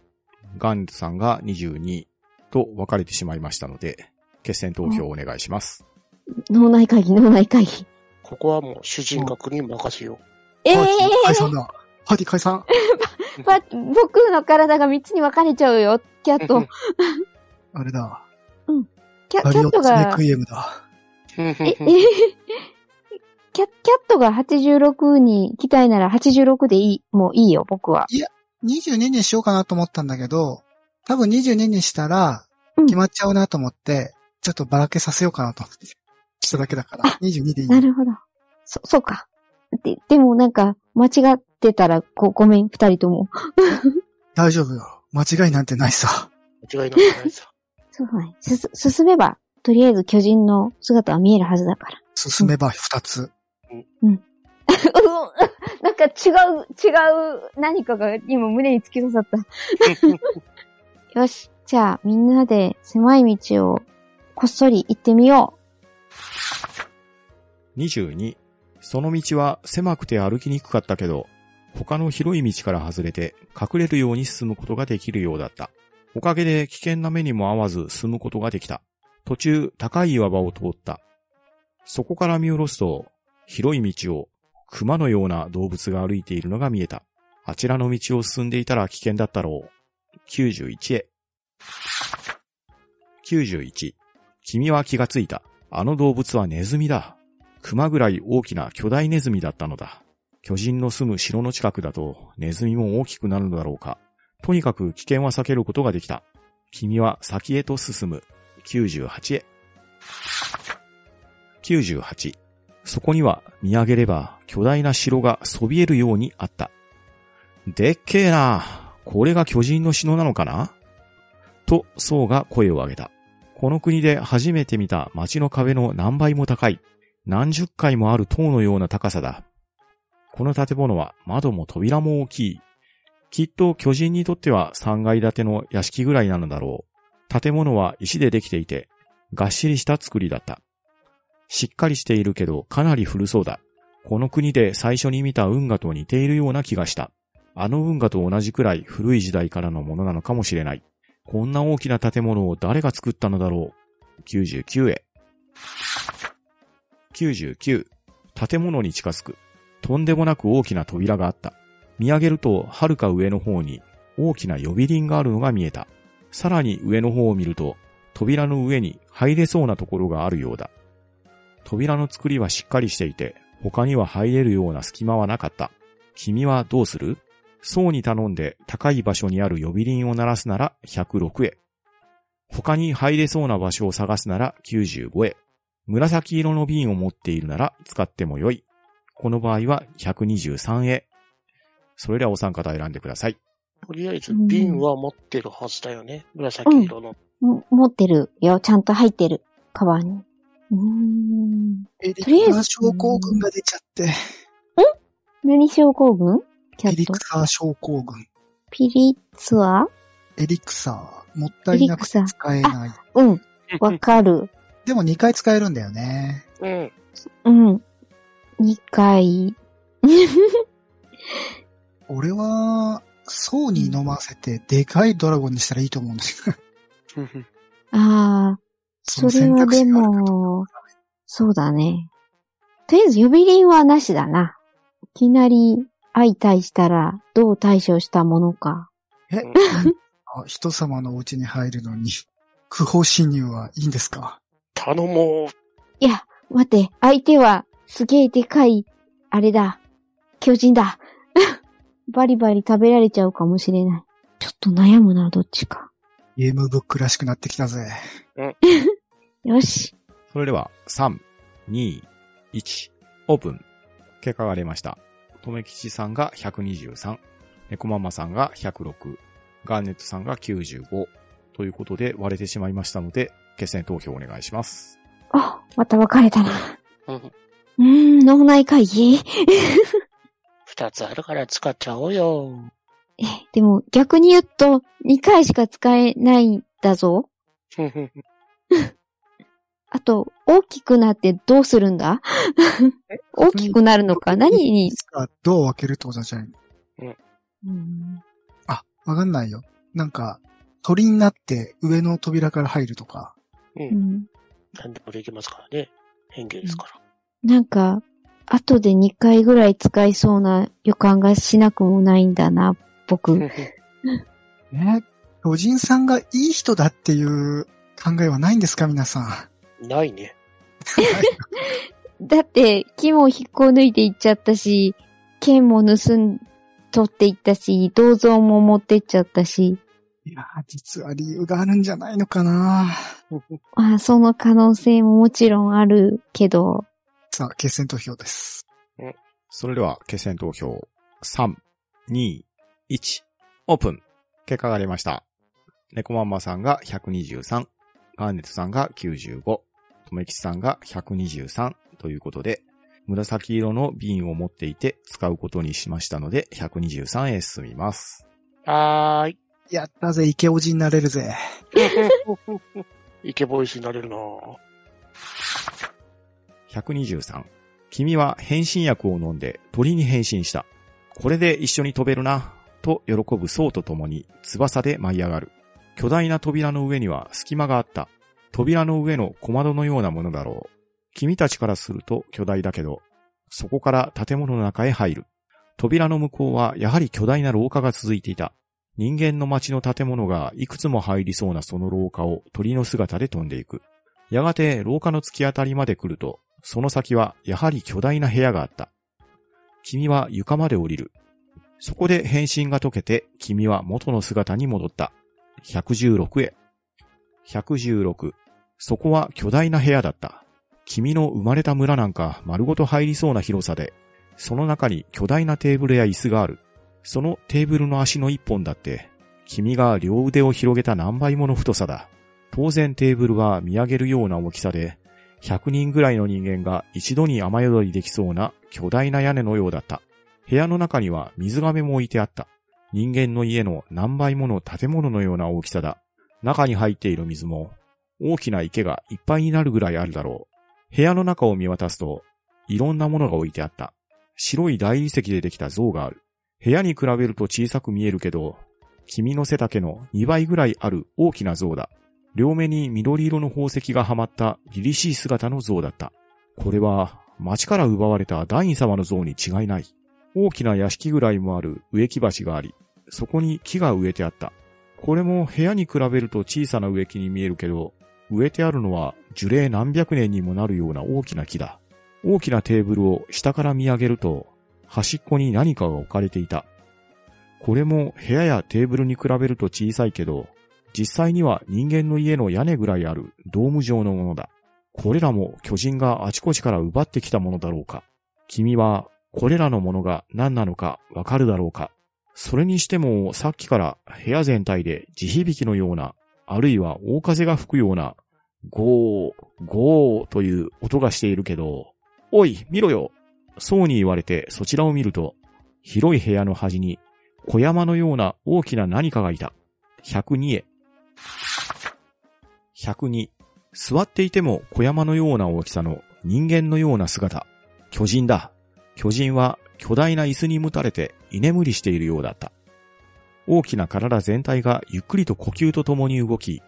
ガンズさんが22と分かれてしまいましたので、決選投票をお願いします。脳内会議、脳内会議。ここはもう主人格に任せよええパーティー解散だ。パーティー解散。僕の体が3つに分かれちゃうよ、キャット。あれだ。キャガリオッツキャットがネク、イエムだ。え、え、キャ、キャットが86に来たいなら86でいい、もういいよ、僕は。22にしようかなと思ったんだけど、多分22にしたらうん、決まっちゃうなと思って、ちょっとばらけさせようかなと思って。しただけだから。22でいい。なるほど。そ、そうか。で、でもなんか、間違ってたら、ご、ごめん、二人とも。大丈夫よ。間違いなんてないさ。間違いなくないさ。そうだね。すす、進めば、とりあえず巨人の姿は見えるはずだから。進めば2つ。うん。なんか違う、違う何かが今胸に突き刺さった。よし。じゃあ、みんなで狭い道をこっそり行ってみよ22、その道は狭くて歩きにくかったけど、他の広い道から外れて隠れるように進むことができるようだった。おかげで危険な目にも合わず進むことができた。途中高い岩場を通った。そこから見下ろすと、広い道を熊のような動物が歩いているのが見えた。あちらの道を進んでいたら危険だったろう。91へ。91。君は気がついた。あの動物はネズミだ。熊ぐらい大きな巨大ネズミだったのだ。巨人の住む城の近くだとネズミも大きくなるのだろうか。とにかく危険は避けることができた。君は先へと進む。98へ。98。そこには見上げれば巨大な城がそびえるようにあった。でっけえな。これが巨人の城なのかな？と、ソウが声を上げた。この国で初めて見た街の壁の何倍も高い、何十階もある塔のような高さだ。この建物は窓も扉も大きい。きっと巨人にとっては3階建ての屋敷ぐらいなのだろう。建物は石でできていて、がっしりした作りだった。しっかりしているけどかなり古そうだ。この国で最初に見た運河と似ているような気がした。あの運河と同じくらい古い時代からのものなのかもしれない。こんな大きな建物を誰が作ったのだろう。99へ。99。建物に近づく。とんでもなく大きな扉があった。見上げると、はるか上の方に大きな呼び鈴があるのが見えた。さらに上の方を見ると、扉の上に入れそうなところがあるようだ。扉の作りはしっかりしていて、他には入れるような隙間はなかった。君はどうする？そうに頼んで高い場所にある呼び鈴を鳴らすなら106へ。他に入れそうな場所を探すなら95へ。紫色の瓶を持っているなら使ってもよい。この場合は123へ。それではお三方選んでください。とりあえず、瓶は持ってるはずだよね。紫色の。も持ってるよ。ちゃんと入ってる。カバーに。うーん。エリとりあえずクサー症候群が出ちゃって。何症候群キャットエリク。サー症候群。ピリツアエリクサー。もったいなくて使えない。うん。わかる。でも2回使えるんだよね。うん。うん。2回。俺は、層に飲ませて、でかいドラゴンにしたらいいと思うんですよ。ああ、それはでも、そうだね。とりあえず呼び鈴はなしだな。いきなり相対したらどう対処したものか。え、あ人様のお家に入るのに、不法侵入はいいんですか？頼もう。いや、待って、相手はすげえでかい、あれだ。巨人だ。バリバリ食べられちゃうかもしれない。ちょっと悩むな、どっちか。ゲームブックらしくなってきたぜ。よし。それでは、3、2、1、オープン。結果が出ました。とめきちさんが123、猫ママさんが106、ガーネットさんが95、ということで割れてしまいましたので、決戦投票お願いします。あ、また分かれたな。うん。うーん、脳内会議？二つあるから使っちゃおうよ。え、でも逆に言うと2回しか使えないんだぞ。あと、大きくなってどうするんだ？大きくなるのか？何に、あどう分けるってことじゃないうんあ、わかんないよ。なんか、鳥になって上の扉から入るとか。う。うんん何でもできますからね。変形ですから。なんか、後で2回ぐらい使いそうな予感がしなくもないんだな、僕。ね、巨人さんがいい人だっていう考えはないんですか皆さん。ないね。だって、木も引っこ抜いていっちゃったし、剣も盗ん、取っていったし、銅像も持ってっちゃったし、いやー、実は理由があるんじゃないのかなま あ、その可能性ももちろんあるけど、さあ、決戦投票です。それでは、決戦投票、3、2、1、オープン。結果が出ました。猫マンマさんが123、ガーネットさんが95、とめきちさんが123ということで、紫色の瓶を持っていて使うことにしましたので、123へ進みます。はーい。やったぜ、イケオジになれるぜ。イケボイスになれるなぁ123。君は変身薬を飲んで鳥に変身した。これで一緒に飛べるな、と喜ぶ層と共に翼で舞い上がる。巨大な扉の上には隙間があった。扉の上の小窓のようなものだろう。君たちからすると巨大だけど、そこから建物の中へ入る。扉の向こうはやはり巨大な廊下が続いていた。人間の街の建物がいくつも入りそうなその廊下を鳥の姿で飛んでいく。やがて廊下の突き当たりまで来ると、その先はやはり巨大な部屋があった。君は床まで降りる。そこで変身が解けて、君は元の姿に戻った。116へ。116。そこは巨大な部屋だった。君の生まれた村なんか丸ごと入りそうな広さで、その中に巨大なテーブルや椅子がある。そのテーブルの足の一本だって、君が両腕を広げた何倍もの太さだ。当然テーブルは見上げるような大きさで、100人ぐらいの人間が一度に雨宿りできそうな巨大な屋根のようだった。部屋の中には水亀も置いてあった。人間の家の何倍もの建物のような大きさだ。中に入っている水も大きな池がいっぱいになるぐらいあるだろう。部屋の中を見渡すと、いろんなものが置いてあった。白い大理石でできた像がある。部屋に比べると小さく見えるけど、君の背丈の2倍ぐらいある大きな像だ。両目に緑色の宝石がはまった凛々しい姿の像だった。これは町から奪われたダイン様の像に違いない。大きな屋敷ぐらいもある植木鉢があり、そこに木が植えてあった。これも部屋に比べると小さな植木に見えるけど、植えてあるのは樹齢何百年にもなるような大きな木だ。大きなテーブルを下から見上げると、端っこに何かが置かれていた。これも部屋やテーブルに比べると小さいけど、実際には人間の家の屋根ぐらいあるドーム状のものだ。これらも巨人があちこちから奪ってきたものだろうか。君はこれらのものが何なのかわかるだろうか。それにしてもさっきから部屋全体で地響きのような、あるいは大風が吹くような、ゴー、ゴーという音がしているけど、おい、見ろよ。そうに言われてそちらを見ると、広い部屋の端に小山のような大きな何かがいた。102へ。102。座っていても小山のような大きさの人間のような姿。巨人だ。巨人は巨大な椅子にもたれて居眠りしているようだった。大きな体全体がゆっくりと呼吸とともに動き、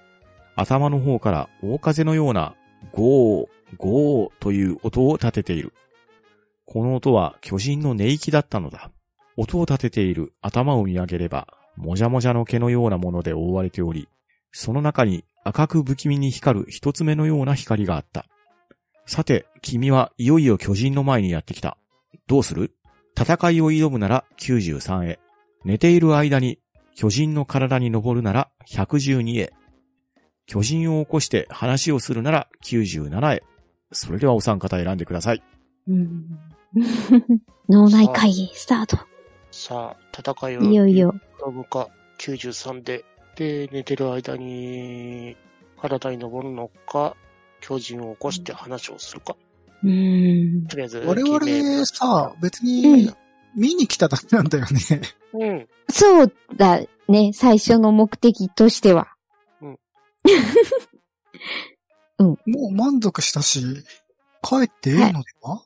頭の方から大風のようなゴー、ゴーという音を立てている。この音は巨人の寝息だったのだ。音を立てている頭を見上げれば、もじゃもじゃの毛のようなもので覆われており、その中に赤く不気味に光る一つ目のような光があった。さて、君はいよいよ巨人の前にやってきた。どうする？戦いを挑むなら93へ。寝ている間に巨人の体に登るなら112へ。巨人を起こして話をするなら97へ。それではお三方選んでください。うん 脳内会議、スタート。さあ、戦いをいよいよ。挑むか、93で。で、寝てる間に、体に登るのか、巨人を起こして話をするか。うーん。とりあえず、我々さ、別うにん、見に来ただけなんだよね。うん。そうだね、最初の目的としては。もう満足したし、帰ってええのでは、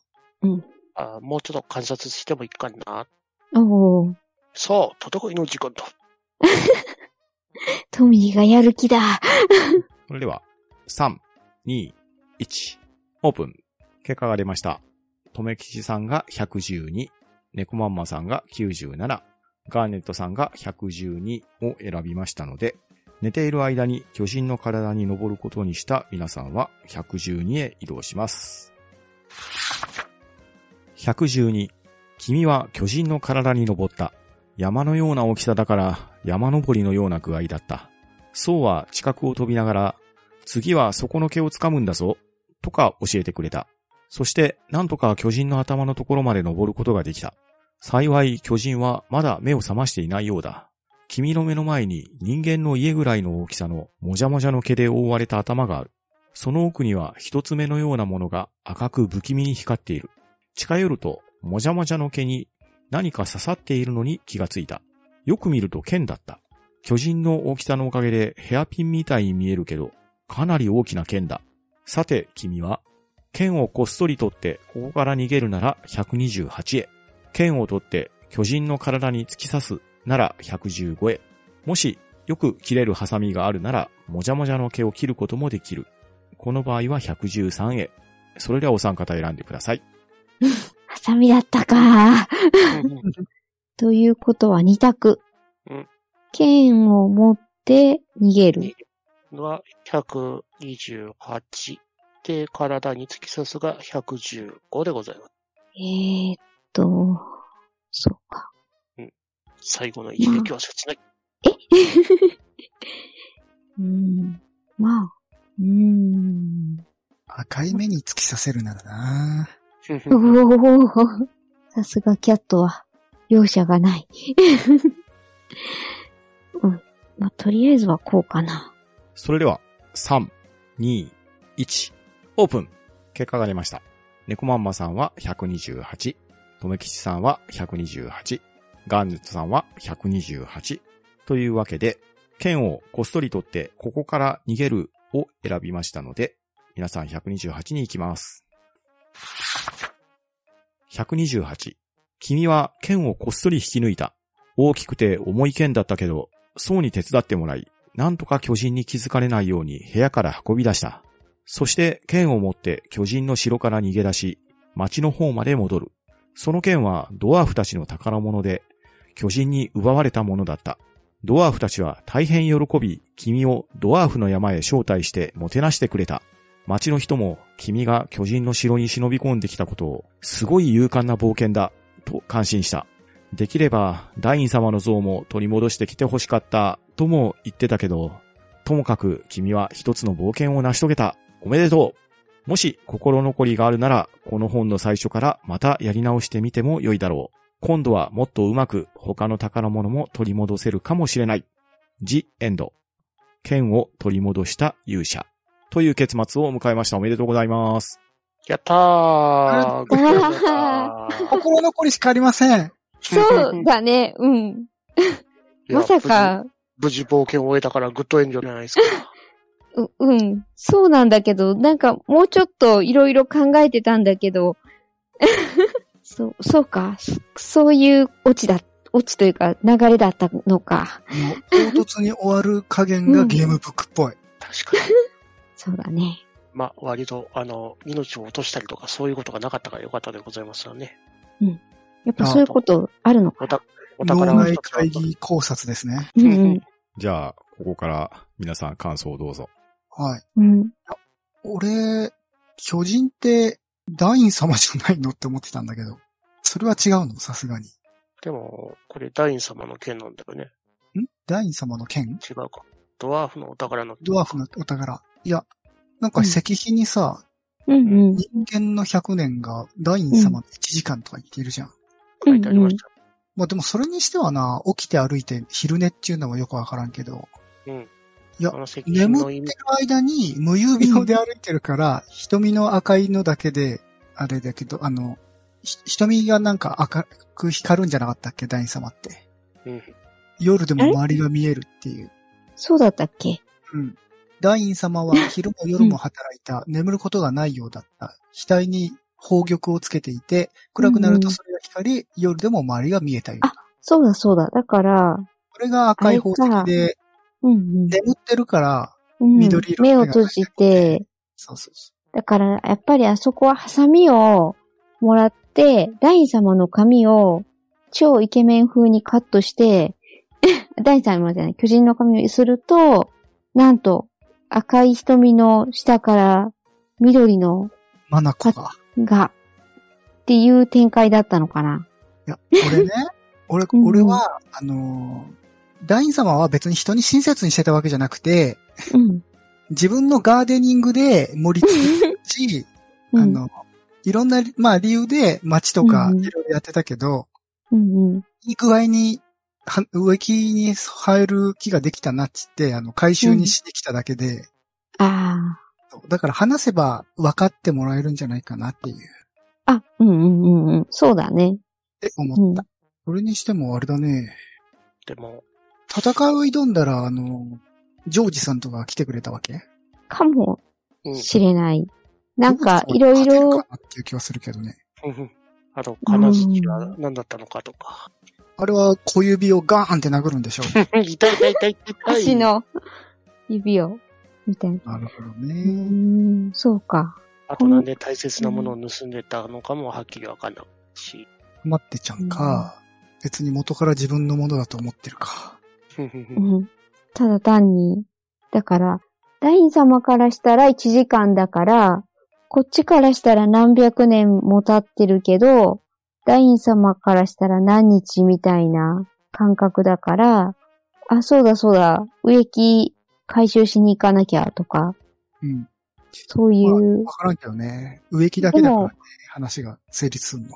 あもうちょっと観察してもいいかな。おー、さあ、戦いの時間だ。トミーがやる気だ。それでは、3、2、1、オープン。結果が出ました。とめきちさんが112、猫まんまさんが97、ガーネットさんが112を選びましたので、寝ている間に巨人の体に登ることにした皆さんは112へ移動します。112、君は巨人の体に登った。山のような大きさだから山登りのような具合だった。そうは近くを飛びながら、次はそこの毛を掴むんだぞ、とか教えてくれた。そして、なんとか巨人の頭のところまで登ることができた。幸い巨人はまだ目を覚ましていないようだ。君の目の前に人間の家ぐらいの大きさのもじゃもじゃの毛で覆われた頭がある。その奥には一つ目のようなものが赤く不気味に光っている。近寄ると、もじゃもじゃの毛に何か刺さっているのに気がついた。よく見ると剣だった。巨人の大きさのおかげでヘアピンみたいに見えるけど、かなり大きな剣だ。さて、君は、剣をこっそり取ってここから逃げるなら128へ。剣を取って巨人の体に突き刺すなら115へ。もし、よく切れるハサミがあるなら、もじゃもじゃの毛を切ることもできる。この場合は113へ。それではお三方選んでください。ハサミだったか。ということは二択。うん剣を持って逃げる。のは128で、体に突き刺すが115でございます。えー、っと、そうか。最後の一撃は切ない。うーん。まあ、うーん。赤い目に突き刺せるならな。おおさすがキャットは、容赦がない。うん。まあ、とりあえずはこうかな。それでは、3、2、1、オープン結果が出ました。猫まんまさんは128、とめきちさんは128、ガーネットさんは128。というわけで、剣をこっそり取って、ここから逃げるを選びましたので、皆さん128に行きます。128。君は剣をこっそり引き抜いた。大きくて重い剣だったけど、そうに手伝ってもらい、なんとか巨人に気づかれないように部屋から運び出した。そして剣を持って巨人の城から逃げ出し、町の方まで戻る。その剣はドワーフたちの宝物で、巨人に奪われたものだった。ドワーフたちは大変喜び、君をドワーフの山へ招待してもてなしてくれた。町の人も君が巨人の城に忍び込んできたことを、すごい勇敢な冒険だ、と感心した。できれば、ダイン様の像も取り戻してきて欲しかった、とも言ってたけど、ともかく君は一つの冒険を成し遂げた。おめでとうもし心残りがあるなら、この本の最初からまたやり直してみても良いだろう。今度はもっとうまく他の宝物も取り戻せるかもしれない。ジ・エンド。剣を取り戻した勇者。という結末を迎えました。おめでとうございます。やったー。心残りしかありません。そうだね、うん。まさか、無事、無事冒険を終えたからグッドエンドじゃないですか。う、うん。そうなんだけど、なんかもうちょっといろいろ考えてたんだけど、そう、そうか。そそういうオチだ、オチというか流れだったのか。もう唐突に終わる加減がゲームブックっぽい。確かに。そうだね。まあ、割と、あの、命を落としたりとかそういうことがなかったからよかったでございますよね。やっぱそういうことあるのか。おた、お脳宝が内一つあった会議考察ですね。うんうん。じゃあ、ここから皆さん感想をどうぞ。はい。うん。俺、巨人って、ダイン様じゃないのって思ってたんだけど、それは違うの？さすがに。でも、これ、ダイン様の剣なんだよね。ん？ダイン様の剣？違うか。ドワーフのお宝の。ドワーフのお宝。いや、なんか石碑にさ、うんうん。人間の100年がダイン様の1時間とか言ってるじゃん。書いてありました。まあでもそれにしてはな、起きて歩いて昼寝っていうのはよくわからんけど、うん。いやあの石碑眠の意味ってる間に無遊病で歩いてるから、瞳の赤いのだけで、あれだけど、あの、ひ瞳がなんか赤く光るんじゃなかったっけ、ダイン様って。うん。夜でも周りが見えるっていう。そうだったっけ？うん。ダイン様は昼も夜も働いた、眠ることがないようだった。額に宝玉をつけていて、暗くなるとそれが光り、夜でも周りが見えたよ。あそうだそうだ。だから、これが赤い宝石で、うんうん眠ってるから、うん。緑色の目を閉じて、そうそうそだから、やっぱりあそこはハサミをもらって、ダイン様の髪を超イケメン風にカットして、ダイン様じゃない、巨人の髪をすると、なんと、赤い瞳の下から緑のう。マナコが。が、っていう展開だったのかな。いや、俺ね、俺、うん俺は、あのー、ダイン様は別に人に親切にしてたわけじゃなくて、うん。自分のガーデニングで盛り付けるし、うん あの、いろんな、まあ理由で街とかうんいろいろやってたけど、うんうん。いい具合に、は植木に生える木ができたなっつって、あの、回収にしてきただけで、あだから話せば分かってもらえるんじゃないかなっていう、あ。あ、うんうんうんうん。そうだね。ってうん思った。。それにしてもあれだね、でも、戦いを挑んだら、あの、ジョージさんとか来てくれたわけ？かもうん。しれない。なんか、いろいろか、なっていう気はするけどね。うんあと、金槌は何だったのかとか。あれは小指をガーンって殴るんでしょ痛い痛い痛い痛い痛い。足の指を、みたいな。なるほどね。ん、そうか。あとなんで大切なものを盗んでたのかもはっきりわかんないし。待ってちゃんか、別に元から自分のものだと思ってるか。うん。ただ単に、だから、ダイン様からしたら1時間だから、こっちからしたら何百年も経ってるけど、ダイン様からしたら何日みたいな感覚だから、あ、そうだそうだ、植木回収しに行かなきゃとか、うん。そういう、わからんけどね。植木だけだからねで、話が成立すんの。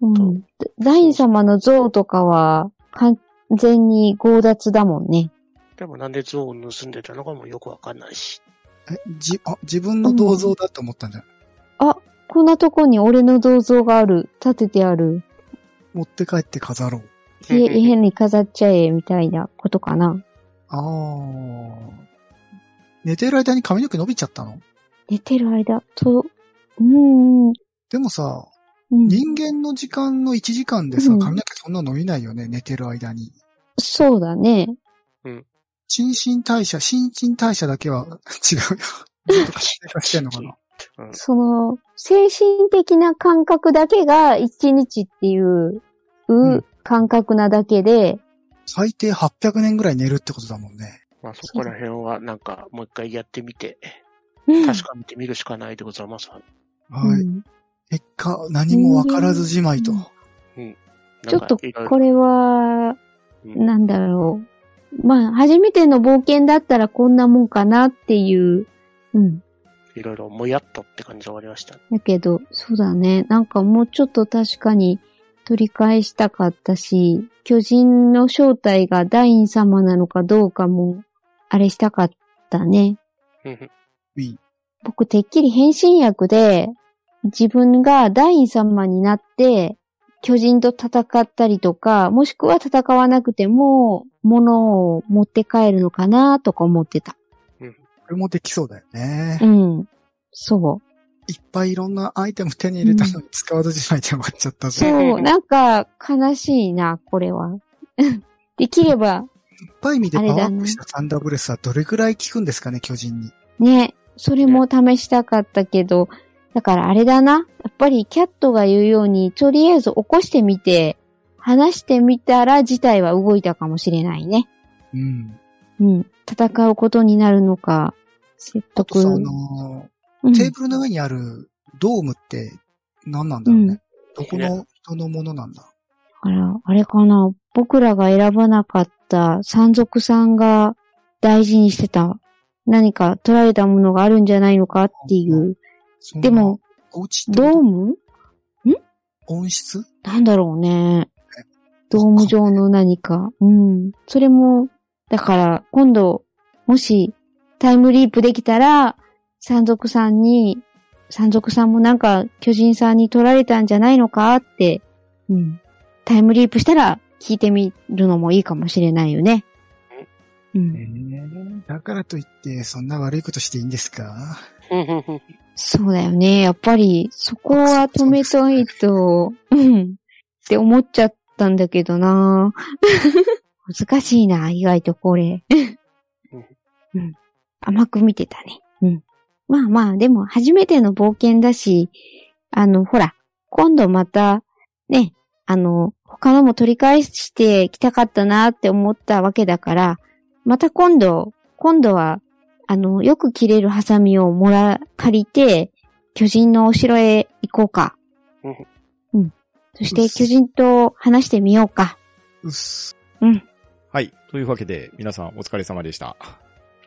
うん。ダイン様の像とかは完全に強奪だもんね。でもなんで像を盗んでたのかもよくわかんないし。え、じ、あ、自分の銅像だと思ったんじゃない、あ、こんなとこに俺の銅像がある。立ててある。持って帰って飾ろう。家家に飾っちゃえ、みたいなことかな。ああ。寝てる間に髪の毛伸びちゃったの？寝てる間、と、うーん。でもさ、うん、人間の時間の1時間でさ、うん髪の毛そんな伸びないよね、寝てる間に。そうだね。新陳代謝、新陳代謝だけは 違うよ。ずっと活性化してんのかな？うんその、精神的な感覚だけが一日っていう、う感覚なだけで、最低800年ぐらい寝るってことだもんね。まあそこら辺はなんかもう一回やってみて、うん確かめてみるしかないでございます。はい。うん結果、何もわからずじまいと。うんちょっとこれは、うんなんだろう。まあ、初めての冒険だったらこんなもんかなっていう。うん。いろいろもやっとって感じで終わりました。だけど、そうだね。なんかもうちょっと確かに取り返したかったし、巨人の正体がダイン様なのかどうかも、あれしたかったね。僕、てっきり変身役で、自分がダイン様になって、巨人と戦ったりとか、もしくは戦わなくても、物を持って帰るのかなとか思ってた。これもできそうだよね。うん。そう。いっぱいいろんなアイテム手に入れたのに使わずじまいで終わっちゃったぞ。いっそう、なんか悲しいな、これは。できれば、ぱい見てパワあれだなーアップしたサンダーブレスはどれぐらい効くんですかね、巨人に。ね、それも試したかったけど、だからあれだな。やっぱりキャットが言うように、とりあえず起こしてみて、話してみたら事態は動いたかもしれないね。うん。うん。戦うことになるのか、説得。あのうんー、テーブルの上にあるドームって何なんだろうね。うんどこの人のものなんだ？あら、あれかな。僕らが選ばなかった山賊さんが大事にしてた何か取られたものがあるんじゃないのかっていう。でも、、ドーム？温室？なんだろうね。ドーム状の何か。うん。それも、だから、今度、もし、タイムリープできたら、山賊さんに、山賊さんもなんか、巨人さんに取られたんじゃないのかって、うん。タイムリープしたら、聞いてみるのもいいかもしれないよね。うん。えだからといって、そんな悪いことしていいんですか？そうだよね。やっぱり、そこは止めといと、うん。って思っちゃったんだけどな 難しいな、意外とこれ。うん。甘く見てたね。うん。まあまあ、でも初めての冒険だし、あの、ほら、今度また、ね、あの、他のも取り返してきたかったなって思ったわけだから、また今度、今度は、あの、よく切れるハサミをもら、借りて、巨人のお城へ行こうか。うんうん。そして巨人と話してみようか。うっす。はい。というわけで、皆さんお疲れ様でした。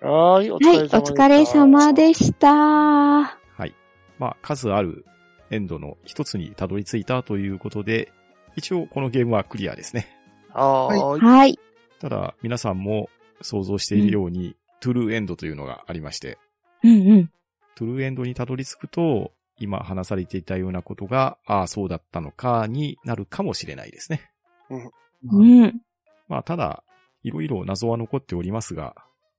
はーい、おはい、お疲れ様しでした。はい。まあ、数あるエンドの一つにたどり着いたということで、一応このゲームはクリアですね。た。はーい。はい。ただ、皆さんも想像しているように、トゥルーエンドというのがありまして、うんうん。トゥルーエンドにたどり着くと、今話されていたようなことが、ああ、そうだったのか、になるかもしれないですね。うん。まあ、ただ、いろいろ謎は残っておりますが、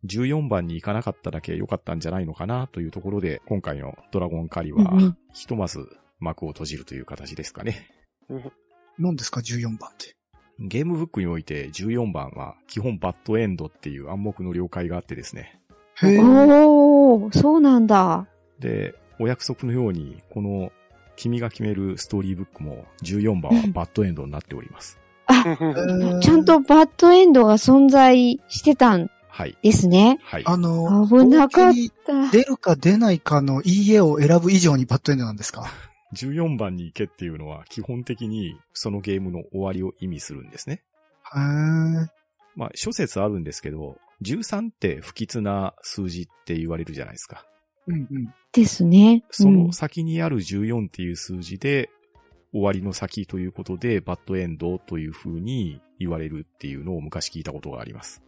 14番に行かなかっただけ良かったんじゃないのかなというところで、今回のドラゴンカリはひとまず幕を閉じるという形ですかね。何ですか、14番って？ゲームブックにおいて14番は基本バッドエンドっていう暗黙の了解があってですね。へえ。おー、そうなんだ。で、お約束のように、この君が決めるストーリーブックも14番はバッドエンドになっております。あ、ちゃんとバッドエンドが存在してたんはい。ですね。はい。あの、危なかった。出るか出ないかのいい絵を選ぶ以上にバッドエンドなんですか？14番に行けっていうのは基本的にそのゲームの終わりを意味するんですね。へーまあ諸説あるんですけど、13って不吉な数字って言われるじゃないですか。うんうん。ですね。そうんの先にある14っていう数字で、終わりの先ということで、バッドエンドという風に言われるっていうのを昔聞いたことがあります。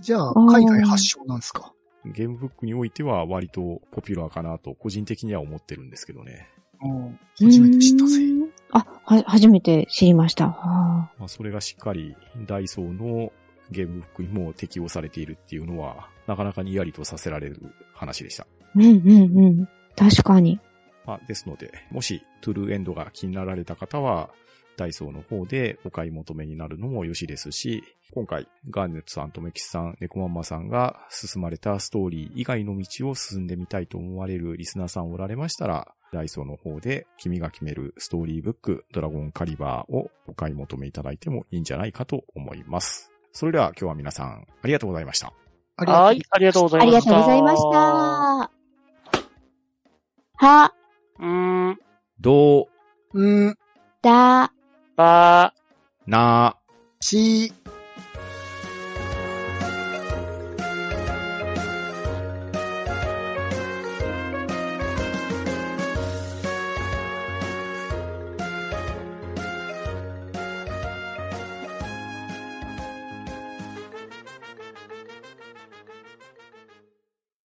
じゃあ、海外発祥なんですか？ゲームブックにおいては割とポピュラーかなと個人的には思ってるんですけどね。うん初めて知ったぜ。あ、は、初めて知りました。はあ、まあ、それがしっかりダイソーのゲームブックにも適用されているっていうのは、なかなかにやりとさせられる話でした。うんうんうん。確かに。まあ、ですので、もしトゥルーエンドが気になられた方は、ダイソーの方でお買い求めになるのもよしですし、今回、ガーネットさんとメキシさん、ネコマンマさんが進まれたストーリー以外の道を進んでみたいと思われるリスナーさんおられましたら、ダイソーの方で君が決めるストーリーブック、ドラゴンカリバーをお買い求めいただいてもいいんじゃないかと思います。それでは今日は皆さん、ありがとうございました。ありがとうはい、ありがとうござありがいました。とうございました。は、ん、どう、うん、だ、ばな、し、